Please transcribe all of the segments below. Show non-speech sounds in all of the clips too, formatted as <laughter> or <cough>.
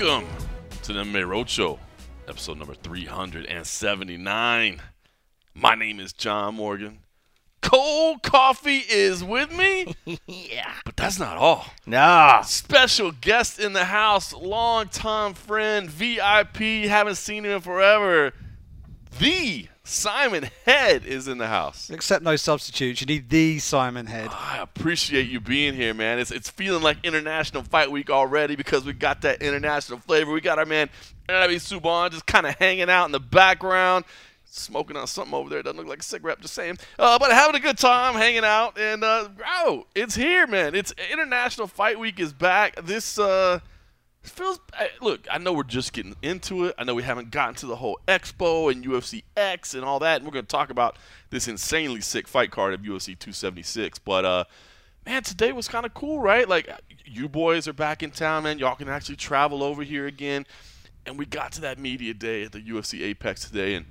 Welcome to the MMA Roadshow, episode number 379. My name is John Morgan. Cold coffee is with me. <laughs> yeah. But that's not all. Nah. Special guest in the house, longtime friend, VIP, haven't seen him in forever. The Simon Head is in the house. Accept no substitutes. You need the Simon Head. I appreciate you being here, man. It's it's feeling like International Fight Week already because we got that international flavor. We got our man Nabi Subban just kind of hanging out in the background, smoking on something over there. Doesn't look like a cigarette, just saying. Uh, but having a good time, hanging out, and uh, oh, it's here, man. It's International Fight Week is back. This uh, feels. Look, I know we're just getting into it. I know we haven't gotten to the whole Expo and UFC X and all that. And we're going to talk about this insanely sick fight card of UFC 276. But uh, man, today was kind of cool, right? Like you boys are back in town, man. Y'all can actually travel over here again. And we got to that media day at the UFC Apex today, and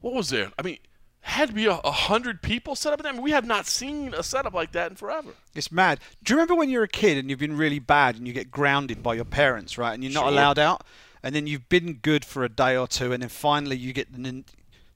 what was there? I mean, had to be a, hundred people set up. in there. I mean, we have not seen a setup like that in forever. It's mad. Do you remember when you're a kid and you've been really bad and you get grounded by your parents, right? And you're not Sure. allowed out, and then you've been good for a day or two, and then finally you get the,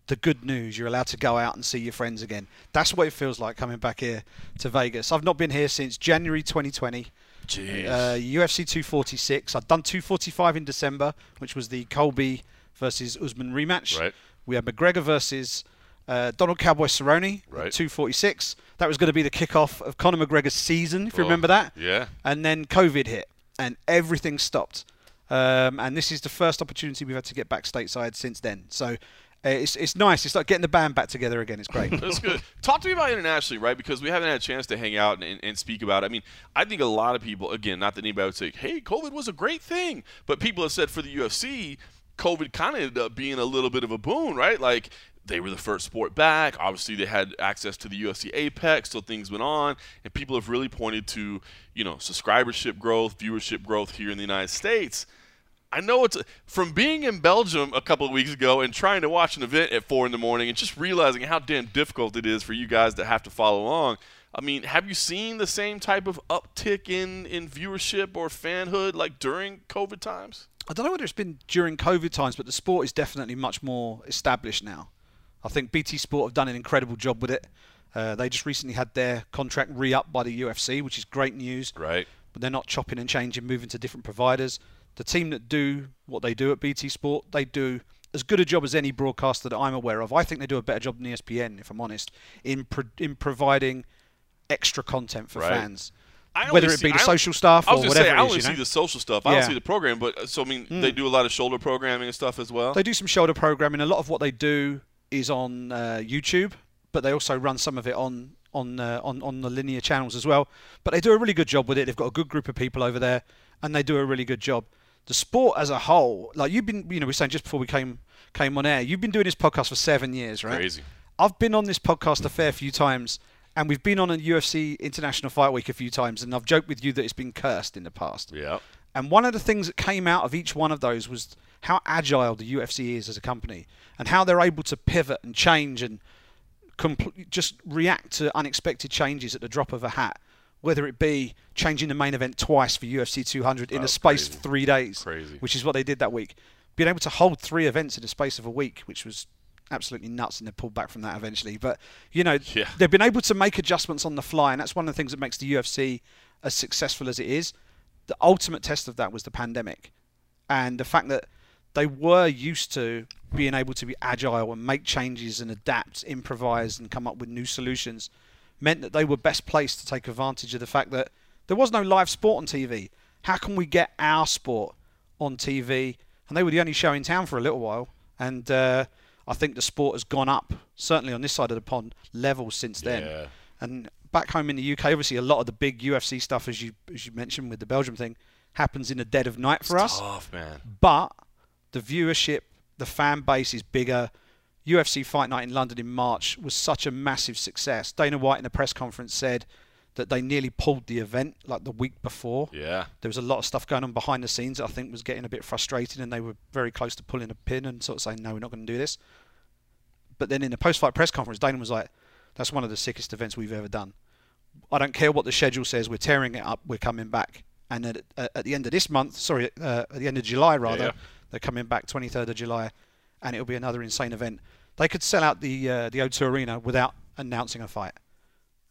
the good news. You're allowed to go out and see your friends again. That's what it feels like coming back here to Vegas. I've not been here since January 2020. Jeez. Uh, UFC 246. I've done 245 in December, which was the Colby versus Usman rematch. Right. We had McGregor versus uh, Donald Cowboy Cerrone. Right. 246. That was going to be the kickoff of Conor McGregor's season, if you Oh, remember that. yeah. And then COVID hit, and everything stopped. Um, and this is the first opportunity we've had to get back stateside since then. So uh, it's it's nice. It's like getting the band back together again. It's great. <laughs> That's good. Talk to me about internationally, right? Because we haven't had a chance to hang out and, and, and speak about it. I mean, I think a lot of people, again, not that anybody would say, hey, COVID was a great thing, but people have said for the UFC, COVID kind of ended up being a little bit of a boon, right? Like, they were the first sport back. Obviously, they had access to the UFC Apex, so things went on, and people have really pointed to, you know, subscribership growth, viewership growth here in the United States. I know it's from being in Belgium a couple of weeks ago and trying to watch an event at four in the morning and just realizing how damn difficult it is for you guys to have to follow along. I mean, have you seen the same type of uptick in, in viewership or fanhood like during COVID times? I don't know whether it's been during COVID times, but the sport is definitely much more established now. I think BT Sport have done an incredible job with it. Uh, they just recently had their contract re-upped by the UFC, which is great news. Right. But they're not chopping and changing, moving to different providers. The team that do what they do at BT Sport, they do as good a job as any broadcaster that I'm aware of. I think they do a better job than ESPN, if I'm honest, in pro- in providing extra content for Right. fans. I Whether only it see- be the social stuff I was or gonna whatever say, I it is, only you see know? the social stuff. I don't see the program, but so I mean, they do a lot of shoulder programming and stuff as well. They do some shoulder programming. A lot of what they do is on uh, YouTube, but they also run some of it on on, uh, on on the linear channels as well. But they do a really good job with it. They've got a good group of people over there, and they do a really good job. The sport as a whole, like you've been, you know, we are saying just before we came came on air, you've been doing this podcast for seven years, right? Crazy. I've been on this podcast a fair few times, and we've been on a UFC International Fight Week a few times, and I've joked with you that it's been cursed in the past. Yeah. And one of the things that came out of each one of those was how agile the UFC is as a company and how they're able to pivot and change and compl- just react to unexpected changes at the drop of a hat. Whether it be changing the main event twice for UFC 200 in Oh, a space crazy. of three days, Crazy. which is what they did that week. Being able to hold three events in the space of a week, which was absolutely nuts, and they pulled back from that eventually. But you know, Yeah. they've been able to make adjustments on the fly, and that's one of the things that makes the UFC as successful as it is. The ultimate test of that was the pandemic, and the fact that they were used to being able to be agile and make changes and adapt, improvise, and come up with new solutions, meant that they were best placed to take advantage of the fact that there was no live sport on TV. How can we get our sport on TV? And they were the only show in town for a little while, and uh, I think the sport has gone up, certainly on this side of the pond, levels since then. Yeah. And back home in the UK, obviously a lot of the big UFC stuff, as you as you mentioned with the Belgium thing, happens in the dead of night for us. Tough, man. But the viewership, the fan base is bigger. UFC Fight Night in London in March was such a massive success. Dana White in a press conference said that they nearly pulled the event like the week before. Yeah. There was a lot of stuff going on behind the scenes that I think was getting a bit frustrating, and they were very close to pulling a pin and sort of saying, "No, we're not going to do this." But then in the post-fight press conference, Dana was like, "That's one of the sickest events we've ever done. I don't care what the schedule says. We're tearing it up. We're coming back." and at, at the end of this month, sorry, uh, at the end of July rather, yeah. they're coming back 23rd of July, and it'll be another insane event. They could sell out the uh, the O2 Arena without announcing a fight.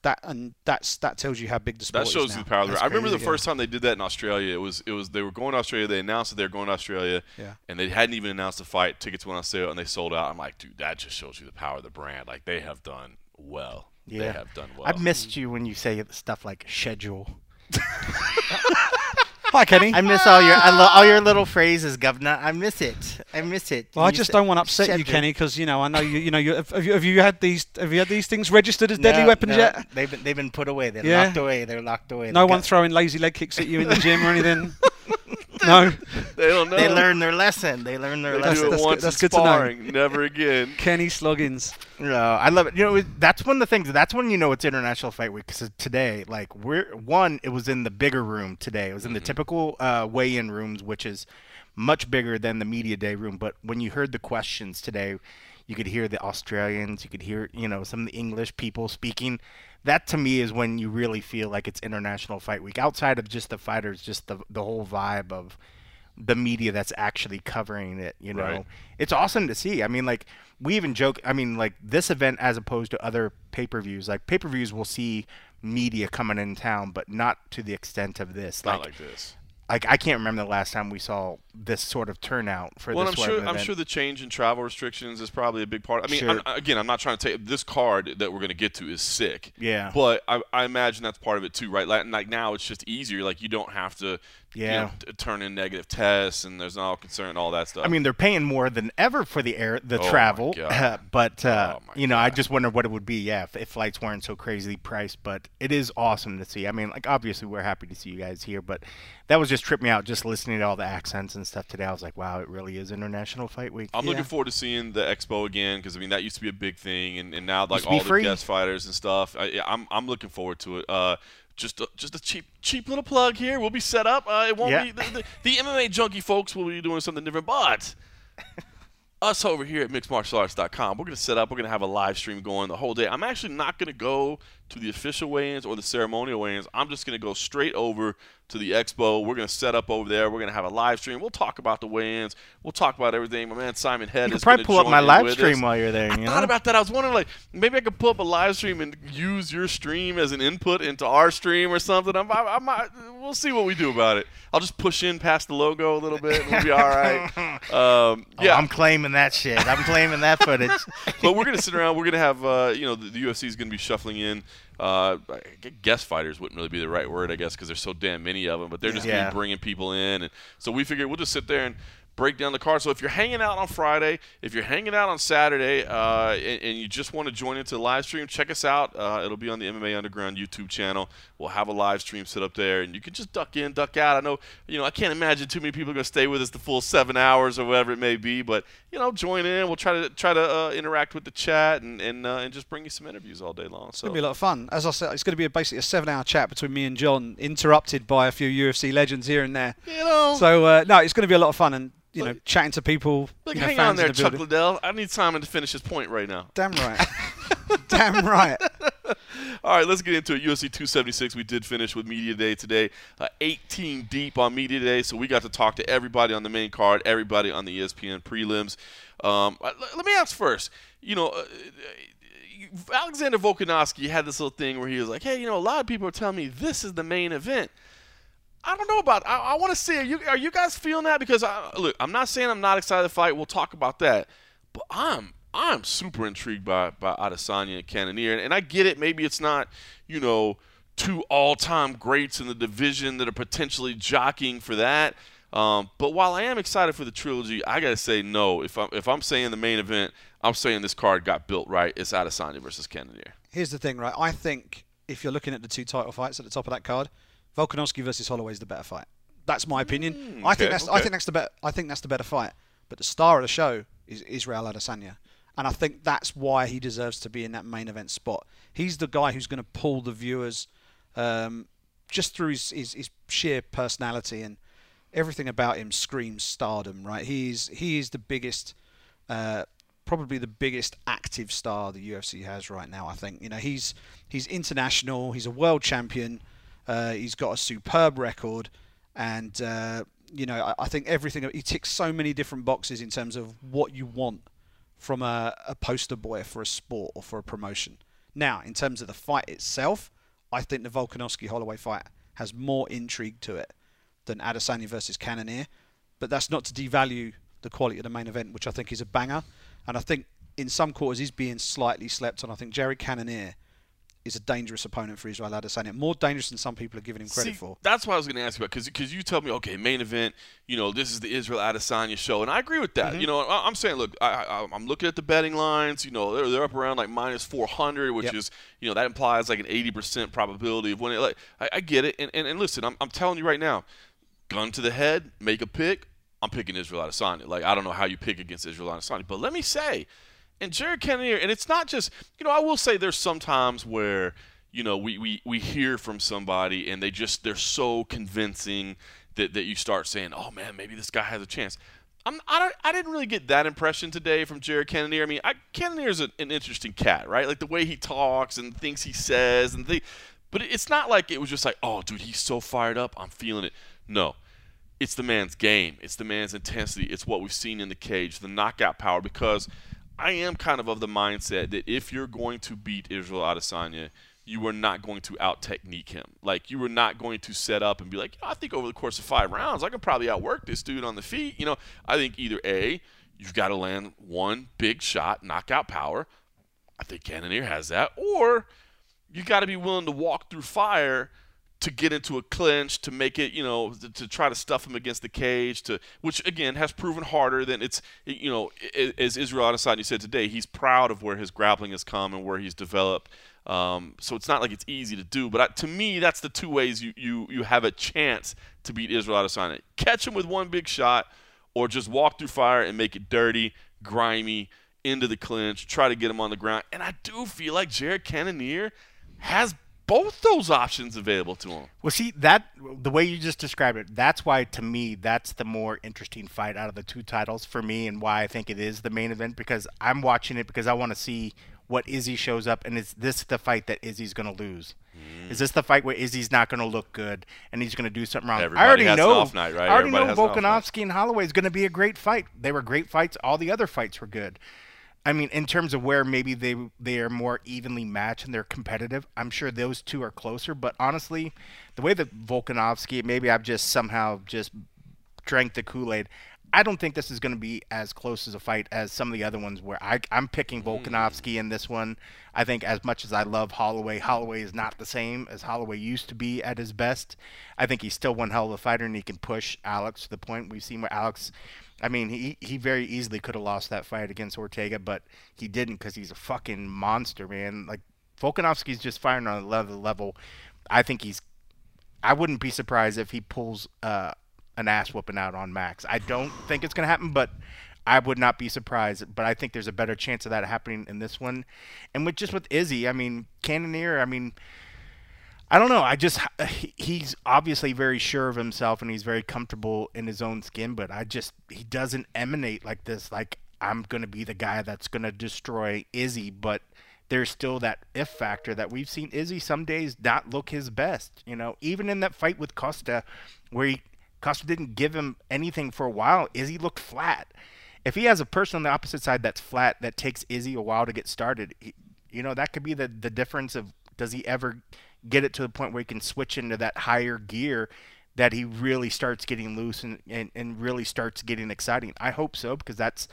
That and that's that tells you how big the sport That shows is you now. the power. Of the That's I remember the first time they did that in Australia. It was it was they were going to Australia. They announced that they were going to Australia, Yeah. and they hadn't even announced the fight. Tickets went on sale, and they sold out. I'm like, dude, that just shows you the power of the brand. Like they have done well. They Yeah. have done well. I've missed you when you say stuff like schedule. <laughs> Hi, Kenny. I miss all your I lo- all your little phrases, governor. I miss it. I miss it. well, I just say- don't want to upset you. Kenny, because you know I know you. You know, you, have, you, have you had these? Have you had these things registered as deadly No, weapons no, yet? They've been they've been put away. They're Yeah. locked away. They're locked away. No They one got- throwing lazy leg kicks at you in the gym or anything. <laughs> <laughs> no. They don't know. They learned their lesson. They learned their They That's- do lesson. it that's once good- that's in good to know. never again. <laughs> Kenny Sloggins. No, I love it. You know, it- that's one of the things. That's when you know it's International Fight Week because today, like, we're one. It was in the bigger room today. It was in the typical uh, weigh-in rooms, which is much bigger than the media day room. But when you heard the questions today, you could hear the Australians. You could hear, you know, some of the English people speaking. That to me is when you really feel like it's International Fight Week. Outside of just the fighters, just the the whole vibe of the media that's actually covering it. You know, Right. it's awesome to see. I mean, like we even joke. I mean, like this event as opposed to other pay per views. Like pay per views, will see media coming in town, but not to the extent of this. Not like, like this. Like I can't remember the last time we saw this sort of turnout for Well, this I'm sure. I'm sure the change in travel restrictions is probably a big part. I mean, Sure. I'm, again, I'm not trying to take this card that we're going to get to is sick. Yeah. But I, I imagine that's part of it too, right? Like, like now, it's just easier. Like you don't have to, you Yeah. know, t- turn in negative tests, and there's no concern and all that stuff. I mean, they're paying more than ever for the air, the Oh travel. God. <laughs> but uh, Oh you know, I just wonder what it would be, yeah, if, if flights weren't so crazy priced. But it is awesome to see. I mean, like obviously we're happy to see you guys here, but that was just tripped me out just listening to all the accents and stuff today. I was like, wow, it really is International Fight Week. I'm Yeah. looking forward to seeing the expo again because I mean that used to be a big thing, and, and now like all the free. guest fighters and stuff. I, yeah, I'm I'm looking forward to it. Uh, just a, just a cheap cheap little plug here. We'll be set up. Uh, it won't Yeah. be the, the, the MMA junkie folks will be doing something different, but. <laughs> Us over here at mixedmartialarts.com, we're going to set up, we're going to have a live stream going the whole day. I'm actually not going to go to the official weigh ins or the ceremonial weigh ins. I'm just going to go straight over to the expo. We're going to set up over there. We're going to have a live stream. We'll talk about the weigh ins. We'll talk about everything. My man Simon Head you is probably pull up my live stream us. while you're there. I You thought know? about that. I was wondering, like, maybe I could pull up a live stream and use your stream as an input into our stream or something. I'm, I, I might, we'll see what we do about it. I'll just push in past the logo a little bit, we'll be all right. <laughs> Um, Oh, yeah, I'm claiming that shit. I'm claiming that footage. <laughs> but we're gonna sit around. We're gonna have, uh, you know, the, the UFC is gonna be shuffling in. Uh, guest fighters wouldn't really be the right word, I guess, because there's so damn many of them. But they're just Yeah. bringing people in, and so we figured we'll just sit there and break down the card. So if you're hanging out on Friday, if you're hanging out on Saturday, uh, and, and you just want to join into the live stream, check us out. Uh, it'll be on the MMA Underground YouTube channel. We'll have a live stream set up there, and you can just duck in, duck out. I know, you know, I can't imagine too many people are gonna stay with us the full seven hours or whatever it may be, but you know, join in. We'll try to try to uh, interact with the chat and and, uh, and just bring you some interviews all day long. It's So going to be a lot of fun. As I said, it's going to be a, basically a seven-hour chat between me and John, interrupted by a few UFC legends here and there. you know, So uh, no, it's going to be a lot of fun, and you know, chatting to people. look, you know, hang on there, the Chuck building. Liddell. I need Simon to finish his point right now. Damn right. <laughs> Damn right. All right, let's get into it. UFC 276. We did finish with Media Day today. Uh, 18 deep on Media Day, so we got to talk to everybody on the main card, everybody on the ESPN prelims. Um, let me ask first. You know, uh, uh, Alexander Volkanovski had this little thing where he was like, "Hey, you know, a lot of people are telling me this is the main event." I don't know about. I, I want to see. Are you are you guys feeling that? Because I, look, I'm not saying I'm not excited to fight. We'll talk about that. But I'm I'm super intrigued by by Adesanya and Cannonier, and I get it. Maybe it's not you know two all time greats in the division that are potentially jockeying for that. Um, but while I am excited for the trilogy, I gotta say no. If I'm if I'm saying the main event, I'm saying this card got built right. It's Adesanya versus Cannonier. Here's the thing, right? I think if you're looking at the two title fights at the top of that card, Volkanovski versus Holloway is the better fight. That's my opinion. I okay, think that's I think that's the better I think that's the better fight. But the star of the show is Israel Adesanya. And I think that's why he deserves to be in that main event spot. He's the guy who's going to pull the viewers um, just through his, his, his sheer personality and everything about him screams stardom, right? He's he is the biggest, uh, probably the biggest active star the UFC has right now. I think you know he's he's international. He's a world champion. Uh, he's got a superb record, and uh, you know I, I think everything he ticks so many different boxes in terms of what you want from a, a poster boy for a sport or for a promotion. Now, in terms of the fight itself, I think the Volkanovski Holloway fight has more intrigue to it than Adesanya versus Cannonier, but that's not to devalue the quality of the main event, which I think is a banger. And I think in some quarters he's being slightly slept on. I think Jared Cannonier is a dangerous opponent for Israel Adesanya. More dangerous than some people are giving him credit See, for. That's what I was going to ask you about because because you tell me, okay, main event, you know, this is the Israel Adesanya show, and I agree with that. Mm-hmm. You know, I, I'm saying, look, I, I'm looking at the betting lines. You know, they're, they're up around like minus 400, which Yep. is, you know, that implies like an 80% probability of winning. Like, I, I get it, and, and, and listen, I'm, I'm telling you right now, gun to the head, make a pick. I'm picking Israel Adesanya. Like, I don't know how you pick against Israel Adesanya, but let me say, and Jared Cannonier, and it's not just, you know, I will say there's some times where, you know, we, we, we hear from somebody and they just, they're so convincing that, that you start saying, oh man, maybe this guy has a chance. I'm, I, don't, I didn't really get that impression today from Jared Cannonier. I mean, I, Cannonier is an, an interesting cat, right? Like the way he talks and things he says and the, but it's not like it was just like, oh, dude, he's so fired up. I'm feeling it. No, it's the man's game. It's the man's intensity. It's what we've seen in the cage, the knockout power. Because I am kind of of the mindset that if you're going to beat Israel Adesanya, you are not going to out technique him. Like you are not going to set up and be like, I think over the course of five rounds, I could probably outwork this dude on the feet. You know, I think either a you've got to land one big shot, knockout power. I think Cannonier has that, or you got to be willing to walk through fire to get into a clinch to make it you know to, to try to stuff him against the cage to which again has proven harder than it's you know as Israel Adesanya said today he's proud of where his grappling has come and where he's developed. Um, so it's not like it's easy to do but I, to me that's the two ways you, you you have a chance to beat Israel Adesanya. Catch him with one big shot or just walk through fire and make it dirty grimy into the clinch try to get him on the ground. And I do feel like Jared Cannonier has both those options available to him. Well, see that the way you just described it. That's why, to me, that's the more interesting fight out of the two titles for me, and why I think it is the main event because I'm watching it because I want to see what Izzy shows up, and is this the fight that Izzy's going to lose? Mm. Is this the fight where Izzy's not going to look good and he's going to do something wrong? Everybody I already know. off night, right? I already Everybody know. Volkanovski and Holloway is going to be a great fight. They were great fights. All the other fights were good. I mean, in terms of where maybe they they are more evenly matched and they're competitive, I'm sure those two are closer. But honestly, the way that Volkanovski, maybe I've just somehow just drank the Kool Aid. I don't think this is going to be as close as a fight as some of the other ones where I, I'm picking mm. Volkanovski in this one. I think as much as I love Holloway, Holloway is not the same as Holloway used to be at his best. I think he's still one hell of a fighter and he can push Alex to the point we've seen where Alex I mean, he he very easily could have lost that fight against Ortega, but he didn't because he's a fucking monster, man. Like Volkanovski's just firing on another level. I think he's. I wouldn't be surprised if he pulls uh, an ass whooping out on Max. I don't think it's gonna happen, but I would not be surprised. But I think there's a better chance of that happening in this one. And with just with Izzy, I mean, Cannonier, I mean. I don't know. I just he's obviously very sure of himself and he's very comfortable in his own skin, but I just he doesn't emanate like this like I'm going to be the guy that's going to destroy Izzy, but there's still that if factor that we've seen Izzy some days not look his best, you know. Even in that fight with Costa where he Costa didn't give him anything for a while, Izzy looked flat. If he has a person on the opposite side that's flat that takes Izzy a while to get started, he, you know, that could be the the difference of does he ever get it to the point where he can switch into that higher gear that he really starts getting loose and, and, and really starts getting exciting. I hope so because that's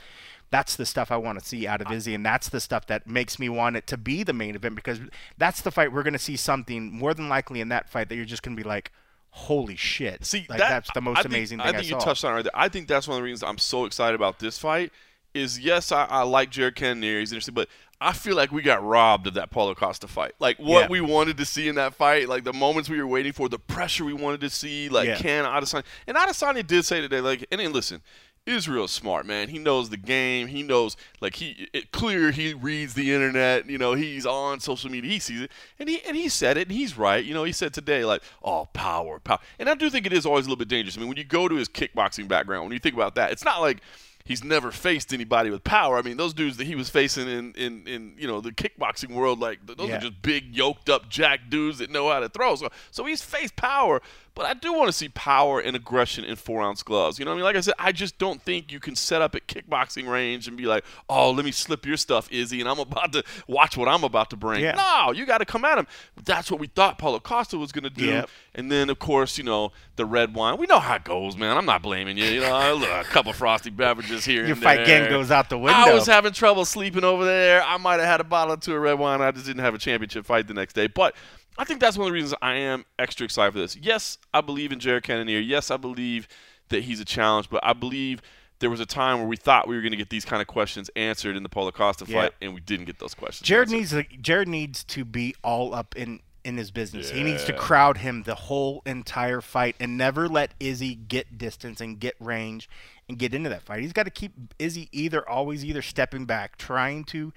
that's the stuff I want to see out of Izzy and that's the stuff that makes me want it to be the main event because that's the fight we're going to see something more than likely in that fight that you're just going to be like holy shit. See, like that, that's the most I think- amazing thing I I, think saw. you touched on it right there. I think that's one of the reasons I'm so excited about this fight. Is yes, I, I like Jared Cannonier. He's interesting, but I feel like we got robbed of that Paulo Costa fight. Like what Yeah. we wanted to see in that fight, like the moments we were waiting for, the pressure we wanted to see. Like Yeah. can Adesanya and Adesanya did say today, like, and then listen. Israel's smart, man. He knows the game. He knows, like he it, clear. He reads the internet. You know, he's on social media. He sees it, and he and he said it, and he's right. You know, he said today, like, oh, power, power. And I do think it is always a little bit dangerous. I mean, when you go to his kickboxing background, when you think about that, it's not like he's never faced anybody with power. I mean, those dudes that he was facing in in, in you know the kickboxing world, like those Yeah. are just big yoked up jack dudes that know how to throw. So so he's faced power, but I do want to see power and aggression in four ounce gloves. You know what I mean? Like I said, I just don't think you can set up at kickboxing range and be like, oh, let me slip your stuff, Izzy, and I'm about to watch what I'm about to bring. Yeah. No, you got to come at him. That's what we thought Paulo Costa was going to do. Yep. And then, of course, you know, the red wine. We know how it goes, man. I'm not blaming you. You know, look, a couple frosty beverages here Your fight game goes out the window. I was having trouble sleeping over there. I might have had a bottle or two of red wine. I just didn't have a championship fight the next day. But I think that's one of the reasons I am extra excited for this. Yes, I believe in Jared Cannonier. Yes, I believe that he's a challenge. But I believe there was a time where we thought we were going to get these kind of questions answered in the Paulo Costa Yeah. fight, and we didn't get those questions. Jared answered. needs to, Jared needs to be all up in in his business. He needs to crowd him the whole entire fight and never let Izzy get distance and get range and get into that fight. He's got to keep Izzy either always either stepping back, trying to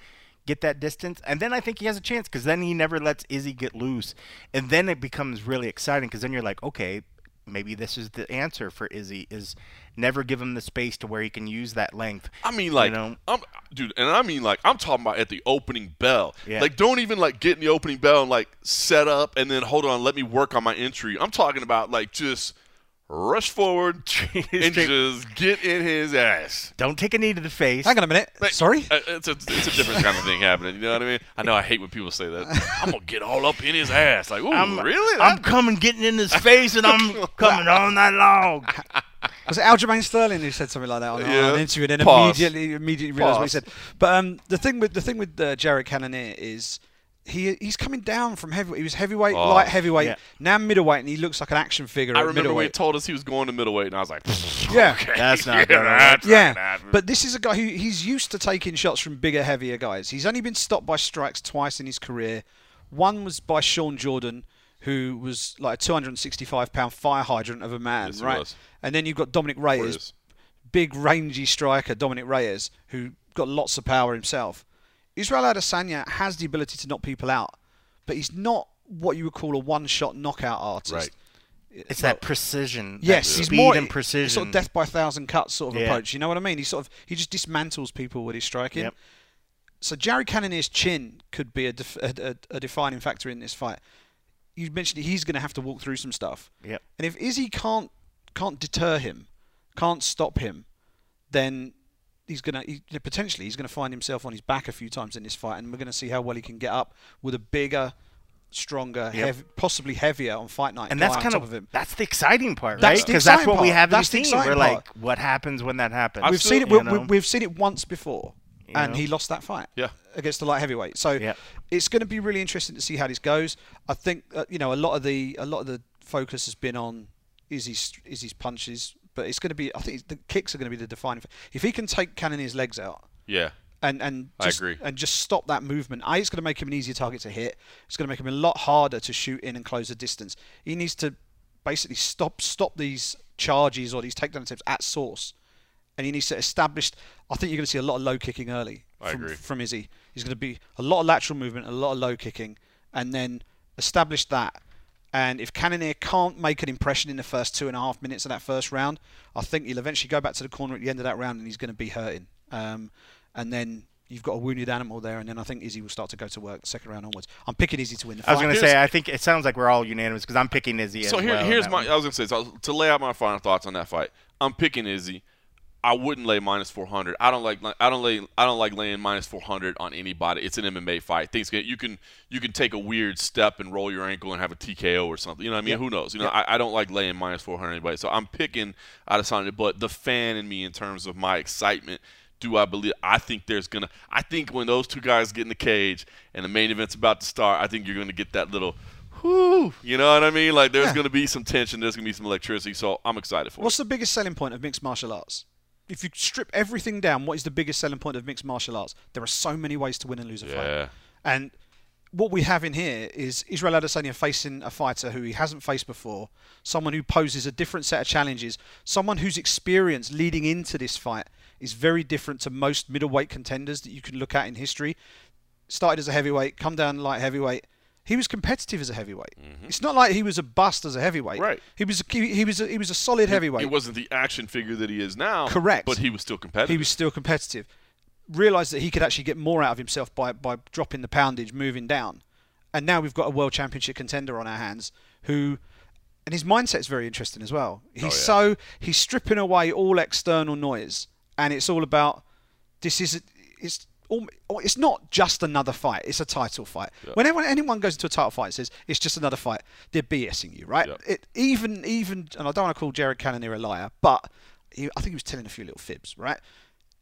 get that distance, and then I think he has a chance because then he never lets Izzy get loose, and then it becomes really exciting because then you're like, okay, maybe this is the answer for Izzy is never give him the space to where he can use that length. I mean, like, know? I'm, dude, and I mean, like, I'm talking about at the opening bell. Yeah. Like, don't even like get in the opening bell and like set up and then hold on, let me work on my entry. I'm talking about like just rush forward <laughs> and just get in his ass. Don't take a knee to the face. Hang on a minute. Like, Sorry. uh, it's a it's a different kind of thing happening. You know what I mean? I know I hate when people say that. I'm gonna get all up in his ass. Like, ooh, I'm really? I'm coming, getting in his face, and I'm <laughs> coming on that long. <laughs> Was it Aljamain Sterling who said something like that on, on an interview and then Pause. immediately immediately realised what he said? But um, the thing with the thing with uh, Jared Cannonier is he he's coming down from heavyweight. He was heavyweight, Oh, light heavyweight, yeah. now middleweight, and he looks like an action figure I at remember when he told us he was going to middleweight, and I was like, <laughs> Yeah. okay, That's not <laughs> yeah, gonna work. that's not Yeah, gonna but this is a guy who he's used to taking shots from bigger, heavier guys. He's only been stopped by strikes twice in his career. One was by Shawn Jordan, who was like a 265 pound fire hydrant of a man, Yes, he right? was. And then you've got Dominick Or Reyes, big rangy striker, Dominick Reyes, who got lots of power himself. Israel Adesanya has the ability to knock people out, but he's not what you would call a one-shot knockout artist. Right. It's that precision. that Yes, he's speed more and precision. Sort of death by a thousand cuts sort of Yeah. approach. You know what I mean? He sort of he just dismantles people with his striking. Yep. So Jerry Cannonier's chin could be a, def- a, a, a defining factor in this fight. You mentioned he's going to have to walk through some stuff. Yep. And if Izzy can't can't deter him, can't stop him, then he's going to he, potentially he's going to find himself on his back a few times in this fight, and we're going to see how well he can get up with a bigger, stronger, Yep. heavy, possibly heavier on fight night. and guy that's on kind top of, of him. that's the exciting part, That's right? Because that's exciting what we haven't That's the seen. We're exciting like, what happens when that happens? I've We've seen it. We, we, we've seen it once before, and know? he lost that fight. Yeah. against the light heavyweight. So Yeah. it's going to be really interesting to see how this goes. I think uh, you know a lot of the a lot of the focus has been on is his is Izzy's punches, but it's going to be. I think the kicks are going to be the defining. If he can take Cannonier's legs out yeah. and and I just, agree. and just stop that movement. A, it's going to make him an easier target to hit. It's going to make him a lot harder to shoot in and close the distance. He needs to basically stop stop these charges or these takedown attempts at source, and he needs to establish. I think you're going to see a lot of low kicking early I from, agree. from Izzy. He's going to be a lot of lateral movement, a lot of low kicking, and then establish that. And if Cannonier can't make an impression in the first two and a half minutes of that first round, I think he'll eventually go back to the corner at the end of that round and he's going to be hurting. Um, and then you've got a wounded animal there, and then I think Izzy will start to go to work the second round onwards. I'm picking Izzy to win the I was going to say, I think it sounds like we're all unanimous because I'm picking Izzy. So as here, well here's my. one. I was gonna say so to lay out my final thoughts on that fight. I'm picking Izzy. I wouldn't lay minus 400. I don't like. I don't lay. I don't like laying minus 400 on anybody. It's an MMA fight. Things get you can you can take a weird step and roll your ankle and have a TKO or something. You know what I mean? Yep. Who knows? You know, I, I don't like laying minus 400 anybody. So I'm picking Adesanya. But the fan in me, in terms of my excitement, do I believe? I think there's gonna. I think when those two guys get in the cage and the main event's about to start, I think you're gonna get that little. Whoo, you know what I mean? Like there's Yeah. going to be some tension, there's going to be some electricity, so I'm excited for What's it. What's the biggest selling point of mixed martial arts? If you strip everything down, what is the biggest selling point of mixed martial arts? There are so many ways to win and lose a Yeah. fight. And what we have in here is Israel Adesanya facing a fighter who he hasn't faced before, someone who poses a different set of challenges, someone whose experience leading into this fight is very different to most middleweight contenders that you can look at in history. Started as a heavyweight, come down light heavyweight, he was competitive as a heavyweight. It's not like he was a bust as a heavyweight. Mm-hmm. Right. He was a, he, he was a, he was a solid heavyweight. He wasn't the action figure that he is now. Correct. But he was still competitive. he was still competitive. Realised that he could actually get more out of himself by, by dropping the poundage, moving down. And now we've got a world championship contender on our hands who and his mindset's very interesting as well. He's Oh, yeah. so he's stripping away all external noise and it's all about this is it's Oh, it's not just another fight, it's a title fight. Whenever anyone goes into a title fight and says it's just another fight, they're BSing you, right? Yeah. It, even even and I don't want to call Jared Cannonier a liar, but he, I think he was telling a few little fibs, right?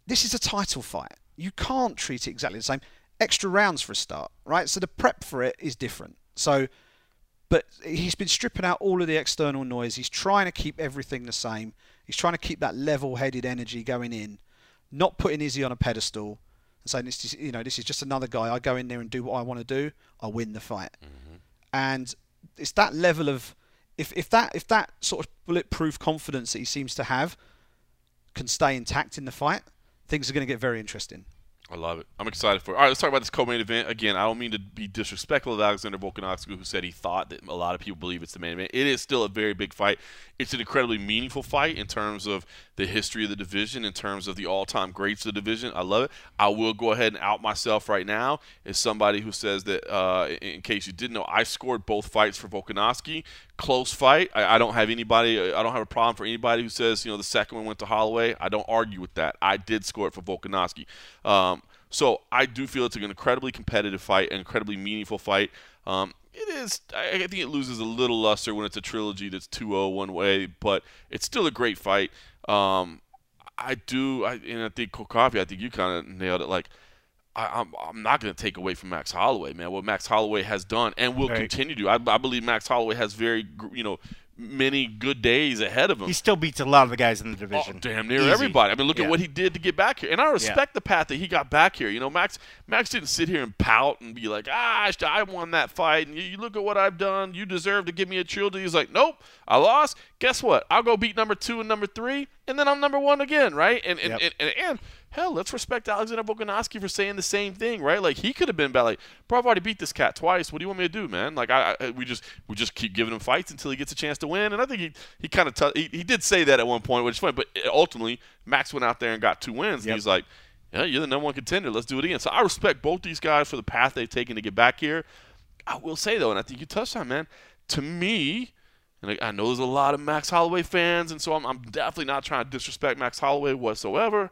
this is a title fight. You can't treat it exactly the same. Extra rounds for a start, right? So the prep for it is different. So, but he's been stripping out all of the external noise. He's trying to keep everything the same. He's trying to keep that level-headed energy going in, not putting Izzy on a pedestal and saying this is, you know, this is just another guy. I go in there and do what I want to do. I win the fight. Mm-hmm. And it's that level of if, if that if that sort of bulletproof confidence that he seems to have can stay intact in the fight, things are going to get very interesting. I love it. I'm excited for it. All right, let's talk about this co-main event. Again, I don't mean to be disrespectful of Alexander Volkanovski, who said he thought that a lot of people believe it's the main event. It is still a very big fight. It's an incredibly meaningful fight in terms of the history of the division, in terms of the all-time greats of the division. I love it. I will go ahead and out myself right now as somebody who says that, uh, in case you didn't know, I scored both fights for Volkanovski. Close fight. I, I don't have anybody. I don't have a problem for anybody who says you know the second one went to Holloway. I don't argue with that. I did score it for Volkanovski. Um, so I do feel it's an incredibly competitive fight, an incredibly meaningful fight. Um, it is. I think it loses a little luster when it's a trilogy that's 2-0 one way, but it's still a great fight. Um, I do. I, and I think Cold Coffee. I think you kind of nailed it. Like. I, I'm, I'm not going to take away from Max Holloway, man. What Max Holloway has done and will Right. continue to. I, I believe Max Holloway has very, you know, many good days ahead of him. He still beats a lot of the guys in the Oh, division. damn near Easy. everybody. I mean, look Yeah. at what he did to get back here, and I respect the path that he got back here. You know, Max Max didn't sit here and pout and be like, "Ah, I won that fight, and you, you look at what I've done. You deserve to give me a trilogy." He's like, "Nope, I lost. Guess what? I'll go beat number two and number three, and then I'm number one again, right?" And and, Yep. and, and, and hell, let's respect Alexander Volkanovski for saying the same thing, right? Like he could have been about like, "Bro, I've already beat this cat twice. What do you want me to do, man?" Like I, I we just we just keep giving him fights until he gets a chance to win, and I think he he kind of t- he, he did say that at one point, which is funny, but ultimately Max went out there and got two wins, and he's like, "Yeah, you're the number one contender. Let's do it again." So I respect both these guys for the path they've taken to get back here. I will say though, and I think you touched on, man. To me, and I, I know there's a lot of Max Holloway fans, and so I'm, I'm definitely not trying to disrespect Max Holloway whatsoever.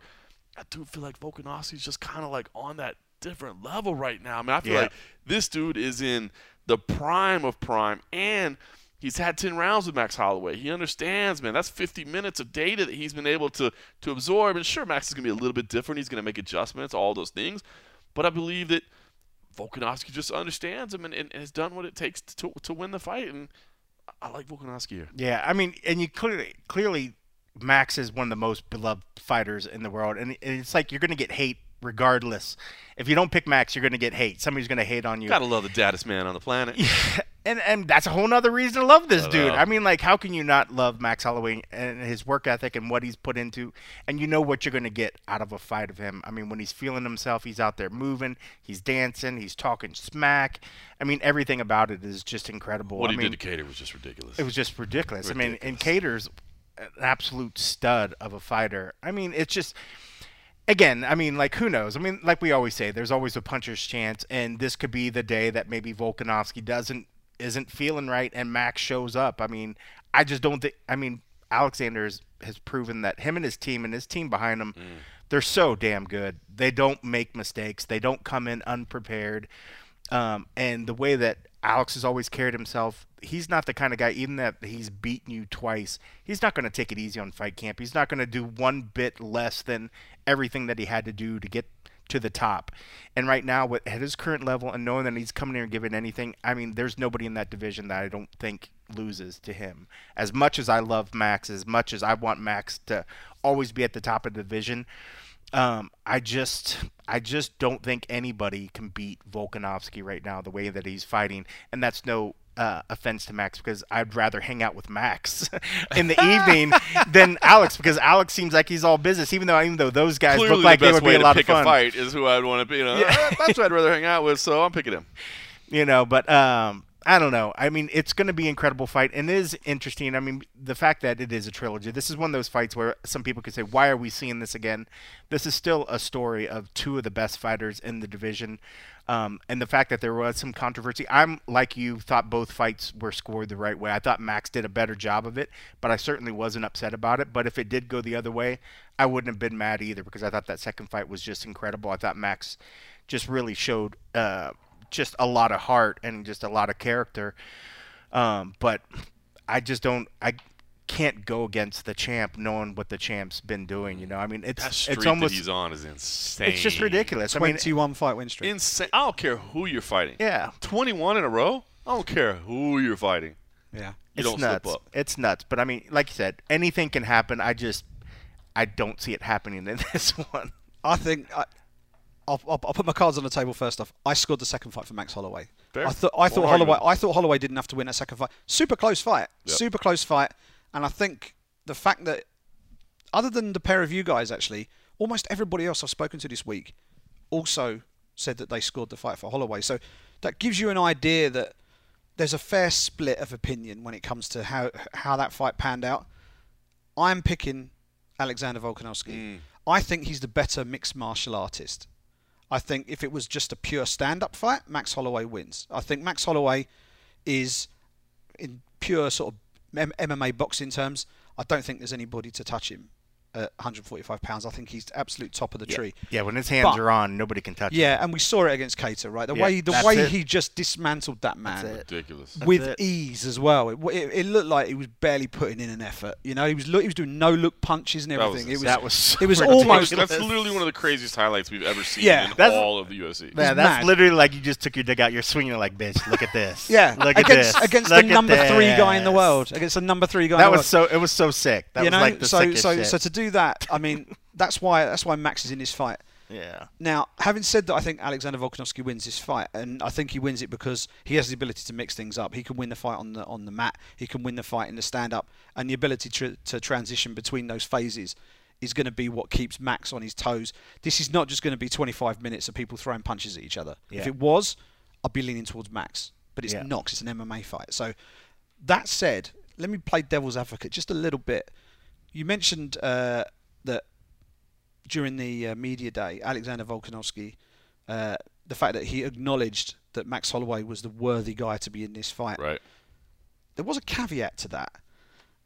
I do feel like Volkanovski's just kind of like on that different level right now. I mean, I feel Yeah. like this dude is in the prime of prime, and he's had 10 rounds with Max Holloway. He understands, man. That's 50 minutes of data that he's been able to to absorb. And sure, Max is going to be a little bit different. He's going to make adjustments, all those things. But I believe that Volkanovski just understands him and, and has done what it takes to, to win the fight. And I like Volkanovski here. Yeah, I mean, and you clearly clearly Max is one of the most beloved fighters in the world, and it's like you're gonna get hate regardless. If you don't pick Max, you're gonna get hate. Somebody's gonna hate on you. Gotta love the daddest man on the planet. Yeah, <laughs> and and that's a whole nother reason to love this I dude. know. I mean, like, how can you not love Max Holloway and his work ethic and what he's put into? And you know what you're gonna get out of a fight of him. I mean, when he's feeling himself, he's out there moving, he's dancing, he's talking smack. I mean, everything about it is just incredible. What I he mean, did to Kattar was just ridiculous. it was just ridiculous. I mean, and Ridiculous. Kattar's an absolute stud of a fighter. I mean, it's just again, I mean, like who knows? I mean, like we always say, there's always a puncher's chance, and this could be the day that maybe Volkanovski doesn't isn't feeling right, and Max shows up. I mean, I just don't think. I mean, Alexander has proven that him and his team and his team behind him, they're so damn good. They don't make mistakes. They don't come in unprepared. Um, and the way that Alex has always carried himself, he's not the kind of guy, even that he's beaten you twice, he's not going to take it easy on fight camp. He's not going to do one bit less than everything that he had to do to get to the top. And right now, with, at his current level and knowing that he's coming here and giving anything, I mean, there's nobody in that division that I don't think loses to him. As much as I love Max, as much as I want Max to always be at the top of the division, um, I just, I just don't think anybody can beat Volkanovski right now the way that he's fighting, and that's no uh, offense to Max because I'd rather hang out with Max <laughs> in the evening <laughs> than Alex because Alex seems like he's all business, even though even though those guys Clearly, look like the they best would way be a to lot pick of fun. a fight is who I'd want to be. You know, Yeah. "Ah, that's who I'd rather hang out with, so I'm picking him. <laughs> you know, but um, I don't know. I mean, it's going to be incredible fight, and it is interesting. I mean, the fact that it is a trilogy. This is one of those fights where some people could say, "Why are we seeing this again?" This is still a story of two of the best fighters in the division, um, and the fact that there was some controversy. I'm like you, thought both fights were scored the right way. I thought Max did a better job of it, but I certainly wasn't upset about it. But if it did go the other way, I wouldn't have been mad either because I thought that second fight was just incredible. I thought Max just really showed. Uh, just a lot of heart and just a lot of character. Um, but I just don't. I can't go against the champ, knowing what the champ's been doing. You know, I mean, it's That it's almost that he's on is insane. it's just ridiculous. I mean, Twenty-one fight win streak. Insane. I don't care who you're fighting. yeah, 21 in a row. I don't care who you're fighting. yeah. You it's don't nuts. slip up. It's nuts. But I mean, like you said, anything can happen. I just I don't see it happening in <laughs> this one. I think I, I'll, I'll, I'll put my cards on the table first off. I scored the second fight for Max Holloway. Fair. I thought I thought Holloway I thought Holloway didn't have to win that second fight. Super close fight. Yep. Super close fight. And I think the fact that other than the pair of you guys actually, almost everybody else I've spoken to this week also said that they scored the fight for Holloway. So that gives you an idea that there's a fair split of opinion when it comes to how how that fight panned out. I'm picking Alexander Volkanovski. I think he's the better mixed martial artist. I think if it was just a pure stand-up fight, Max Holloway wins. I think Max Holloway is in pure sort of MMA boxing terms. I don't think there's anybody to touch him at 145 pounds. I think he's absolute top of the tree. Yeah, when his hands But- are on, nobody can touch. him. Yeah, and we saw it against Kattar, right? The Yeah, way the way it. he just dismantled that man That's. Ridiculous. with it. ease as well. It, it, it looked like he was barely putting in an effort. You know, he was look, he was doing no look punches and That was everything. it was That was so it was ridiculous. almost That's literally one of the craziest highlights we've ever seen Yeah, in that's- all of the UFC. Man, that's mad. literally like you just took your dick out. You're swinging it like, bitch. Look at this. <laughs> yeah look at against this. against Look the at number three guy in the world against the number three guy. in That the was world. so. It was so sick. That you was know, like the so sickest so shit. so to do that, I mean, <laughs> that's why that's why Max is in this fight. yeah. Now, having said that, I think Alexander Volkanovski wins this fight, and I think he wins it because he has the ability to mix things up. He can win the fight on the on the mat. He can win the fight in the stand up, and the ability to, to transition between those phases is going to be what keeps Max on his toes. This is not just going to be 25 minutes of people throwing punches at each other. If it was, I'd be leaning towards Max, but it's Yeah. not. 'cause it's an MMA fight. So that said, let me play devil's advocate just a little bit. You mentioned uh, that during the uh, media day, Alexander Volkanovski, uh, the fact that he acknowledged that Max Holloway was the worthy guy to be in this fight. Right. There was a caveat to that.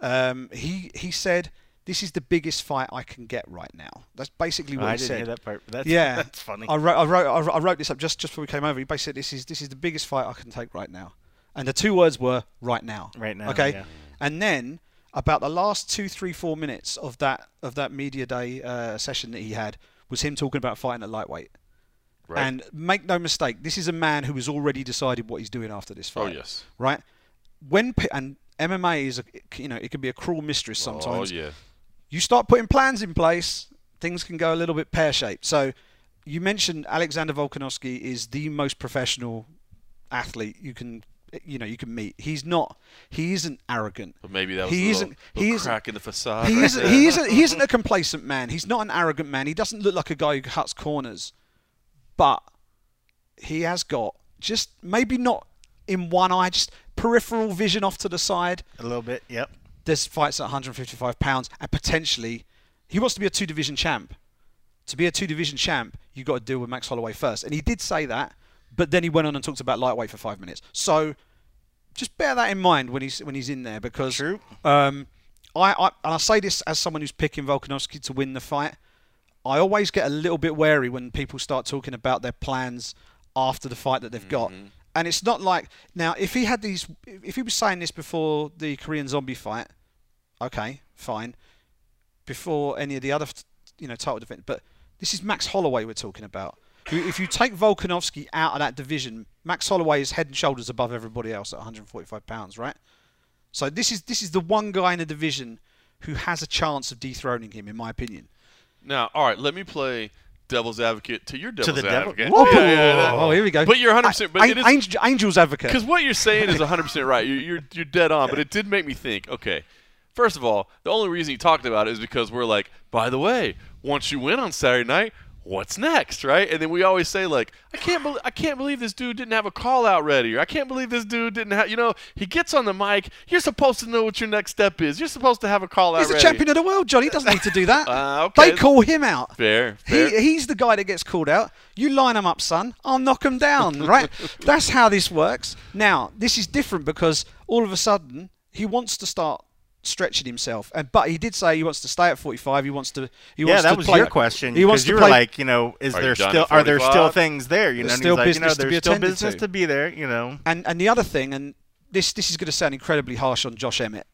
Um, he he said, "This is the biggest fight I can get right now." That's basically what I he didn't said. hear that part. but That's, yeah, that's funny. I wrote, I wrote, I wrote- I wrote this up just, just before we came over. He basically said, "This is this is the biggest fight I can take right now," and the two words were "right now." Right now, Okay, yeah. and then about the last two, three, four minutes of that of that media day uh, session that he had was him talking about fighting at lightweight. Right. And make no mistake, this is a man who has already decided what he's doing after this fight. oh yes. Right? When and MMA is a you know it can be a cruel mistress sometimes Oh yeah. you start putting plans in place, things can go a little bit pear shaped. So, you mentioned Alexander Volkanovski is the most professional athlete you can, you know, you can meet. He's not. He isn't arrogant. But maybe that was He a isn't- little, he little isn't- crack in the facade. He right isn't. there. He isn't. <laughs> He isn't a complacent man. He's not an arrogant man. He doesn't look like a guy who cuts corners, but he has got just maybe not in one eye, just peripheral vision off to the side a little bit. Yep. this fights at 155 pounds, and potentially he wants to be a two division champ. To be a two division champ, you've got to deal with Max Holloway first, and he did say that, but then he went on and talked about lightweight for five minutes. So just bear that in mind when he's when he's in there because True. Um, I, I and I say this as someone who's picking Volkanovski to win the fight. I always get a little bit wary when people start talking about their plans after the fight that they've got. And it's not like now if he had these if he was saying this before the Korean zombie fight, okay, fine. Before any of the other you know title defense, but this is Max Holloway we're talking about. Who, if you take Volkanovski out of that division, Max Holloway is head and shoulders above everybody else at 145 pounds, right? So this is this is the one guy in the division who has a chance of dethroning him, in my opinion. Now, all right, let me play devil's advocate to your devil's the advocate. Whoa. Yeah, yeah, yeah. Oh, here we go. But you're 100%. But I- it is, Angel, Angel's advocate. Because what you're saying is <laughs> 100% right. You're, you're, you're dead on. But it did make me think, okay, first of all, the only reason he talked about it is because we're like, by the way, once you win on Saturday night, what's next, right? And then we always say like, I can't believe I can't believe this dude didn't have a call out ready, or I can't believe this dude didn't have. You know, he gets on the mic. You're supposed to know what your next step is. You're supposed to have a call out. He's the ready. champion of the world, John. He doesn't need to do that. <laughs> Uh, okay. They call him out. Fair. fair. He, he's the guy that gets called out. You line him up, son. I'll knock him down, <laughs> right? That's how this works. Now, this is different because all of a sudden he wants to start stretching himself, and but he did say he wants to stay at 45. He wants to. He Yeah, wants that to was play, your question. He wants because to you were play, like, you know, is Are there still are there still things there? You know, There's still he's like, you know, business to be there's still attended business to. to be there. You know, And and the other thing, and this this is going to sound incredibly harsh on Josh Emmett.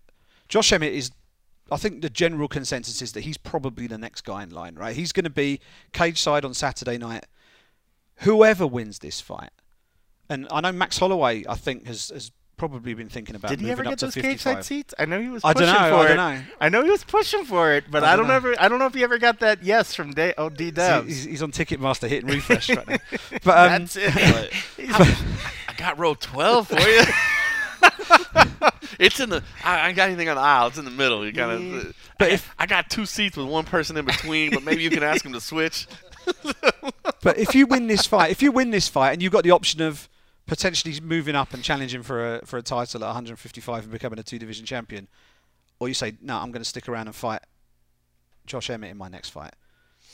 Josh Emmett is, I think the general consensus is that he's probably the next guy in line, right? He's going to be cage side on Saturday night. Whoever wins this fight, and I know Max Holloway, I think has has probably been thinking about it. did he ever up get those cage side seats? I know he was. I Pushing don't know, For I it. don't know. I know he was pushing for it, but I I don't don't, know. ever. I don't know if he ever got that yes from Day oh, D So Dubs. he's, he's on Ticketmaster hitting <laughs> refresh right now. <laughs> But um, That's it. <laughs> I got row 12 for you. it's in the. I, I ain't got anything on the aisle. It's in the middle. You kind of. But I, if- I got two seats with one person in between, but maybe you can ask him to switch. But if you win this fight, if you win this fight, and you've got the option of potentially moving up and challenging for a for a title at 155 and becoming a two division champion, or you say no, I'm going to stick around and fight Josh Emmett in my next fight.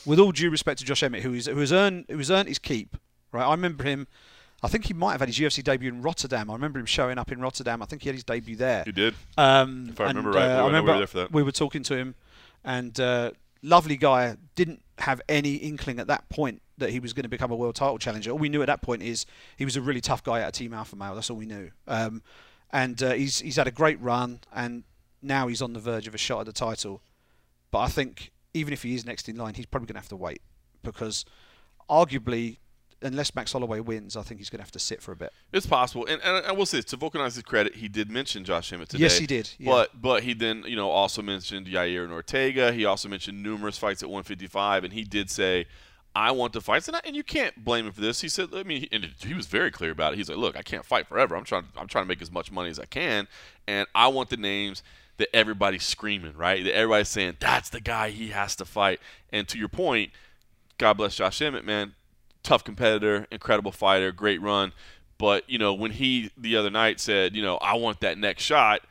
With all due respect to Josh Emmett, who is who has earned who has earned his keep, right? I remember him. I think he might have had his UFC debut in Rotterdam. I remember him showing up in Rotterdam. I think he had his debut there. You did. Um, If I remember and, right, uh, we I were- we were there for that. we were talking to him, and uh, lovely guy. Didn't have any inkling at that point that he was going to become a world title challenger. All we knew at that point is he was a really tough guy at a Team Alpha Male. That's all we knew. Um, and uh, he's he's had a great run, and now he's on the verge of a shot at the title. But I think even if he is next in line, he's probably going to have to wait because arguably. Unless Max Holloway wins, I think he's going to have to sit for a bit. It's possible, and, and I will say, to Volkanovski's credit, he did mention Josh Emmett today. Yes, he did, yeah. But but he then you know also mentioned Yair and Ortega. He also mentioned numerous fights at 155, and he did say, "I want the fights," and, I, and you can't blame him for this. He said, "I mean," he, and he was very clear about it. He's like, "Look, I can't fight forever. I'm trying. I'm trying to make as much money as I can, and I want the names." That everybody's screaming, right? That everybody's saying that's the guy he has to fight. And to your point, God bless Josh Emmett, man. Tough competitor, incredible fighter, great run. But, you know, when he the other night said, you know, I want that next shot,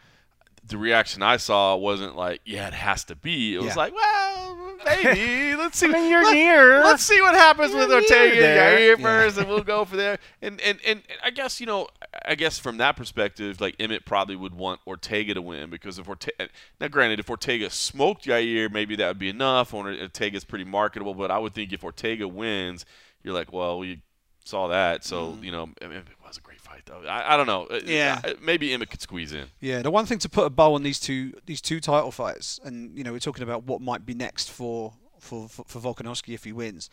the reaction I saw wasn't like, yeah, it has to be. It was Yeah. like, well, maybe. <laughs> Let's see. I mean, you're let, near. Let's see what happens with You're Ortega there. and Yair Yeah. first, and we'll go for there. And, and and I guess you know, I guess from that perspective, like Emmett probably would want Ortega to win because if Ortega, now granted, if Ortega smoked Yair, maybe that would be enough. Or Ortega's pretty marketable, but I would think if Ortega wins, you're like, well, we saw that, so mm-hmm. you know, it was a great though. I, I don't know. Uh, Yeah. uh, maybe Emmett could squeeze in. Yeah, the one thing to put a bow on these two these two title fights, and you know we're talking about what might be next for for for, for Volkanovski if he wins,